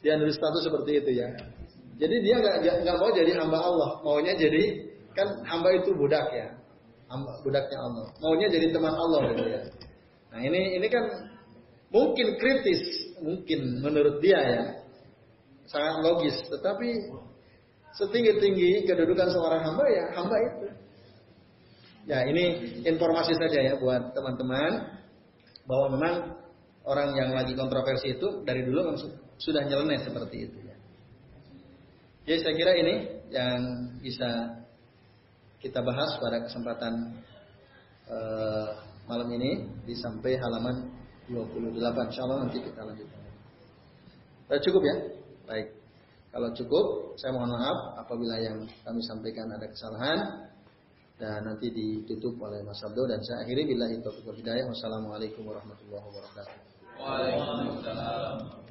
dia nulis status seperti itu ya. Jadi dia nggak nggak mau jadi hamba Allah, maunya jadi kan hamba itu budak ya, hamba, budaknya Allah. Maunya jadi teman Allah gitu ya. Nah ini ini kan mungkin kritis, mungkin menurut dia ya, sangat logis. Tetapi setinggi-tinggi kedudukan seorang hamba ya hamba itu. Ya ini informasi saja ya buat teman-teman bahwa memang orang yang lagi kontroversi itu dari dulu sudah nyeleneh seperti itu ya. Jadi saya kira ini yang bisa kita bahas pada kesempatan uh, malam ini di sampai halaman 28. Insya Allah nanti kita lanjutkan. Sudah cukup ya? Baik. Kalau cukup, saya mohon maaf apabila yang kami sampaikan ada kesalahan dan nanti ditutup oleh Mas Abdo dan saya akhiri bila itu hidayah. Wassalamualaikum warahmatullahi wabarakatuh. Waalaikumsalam.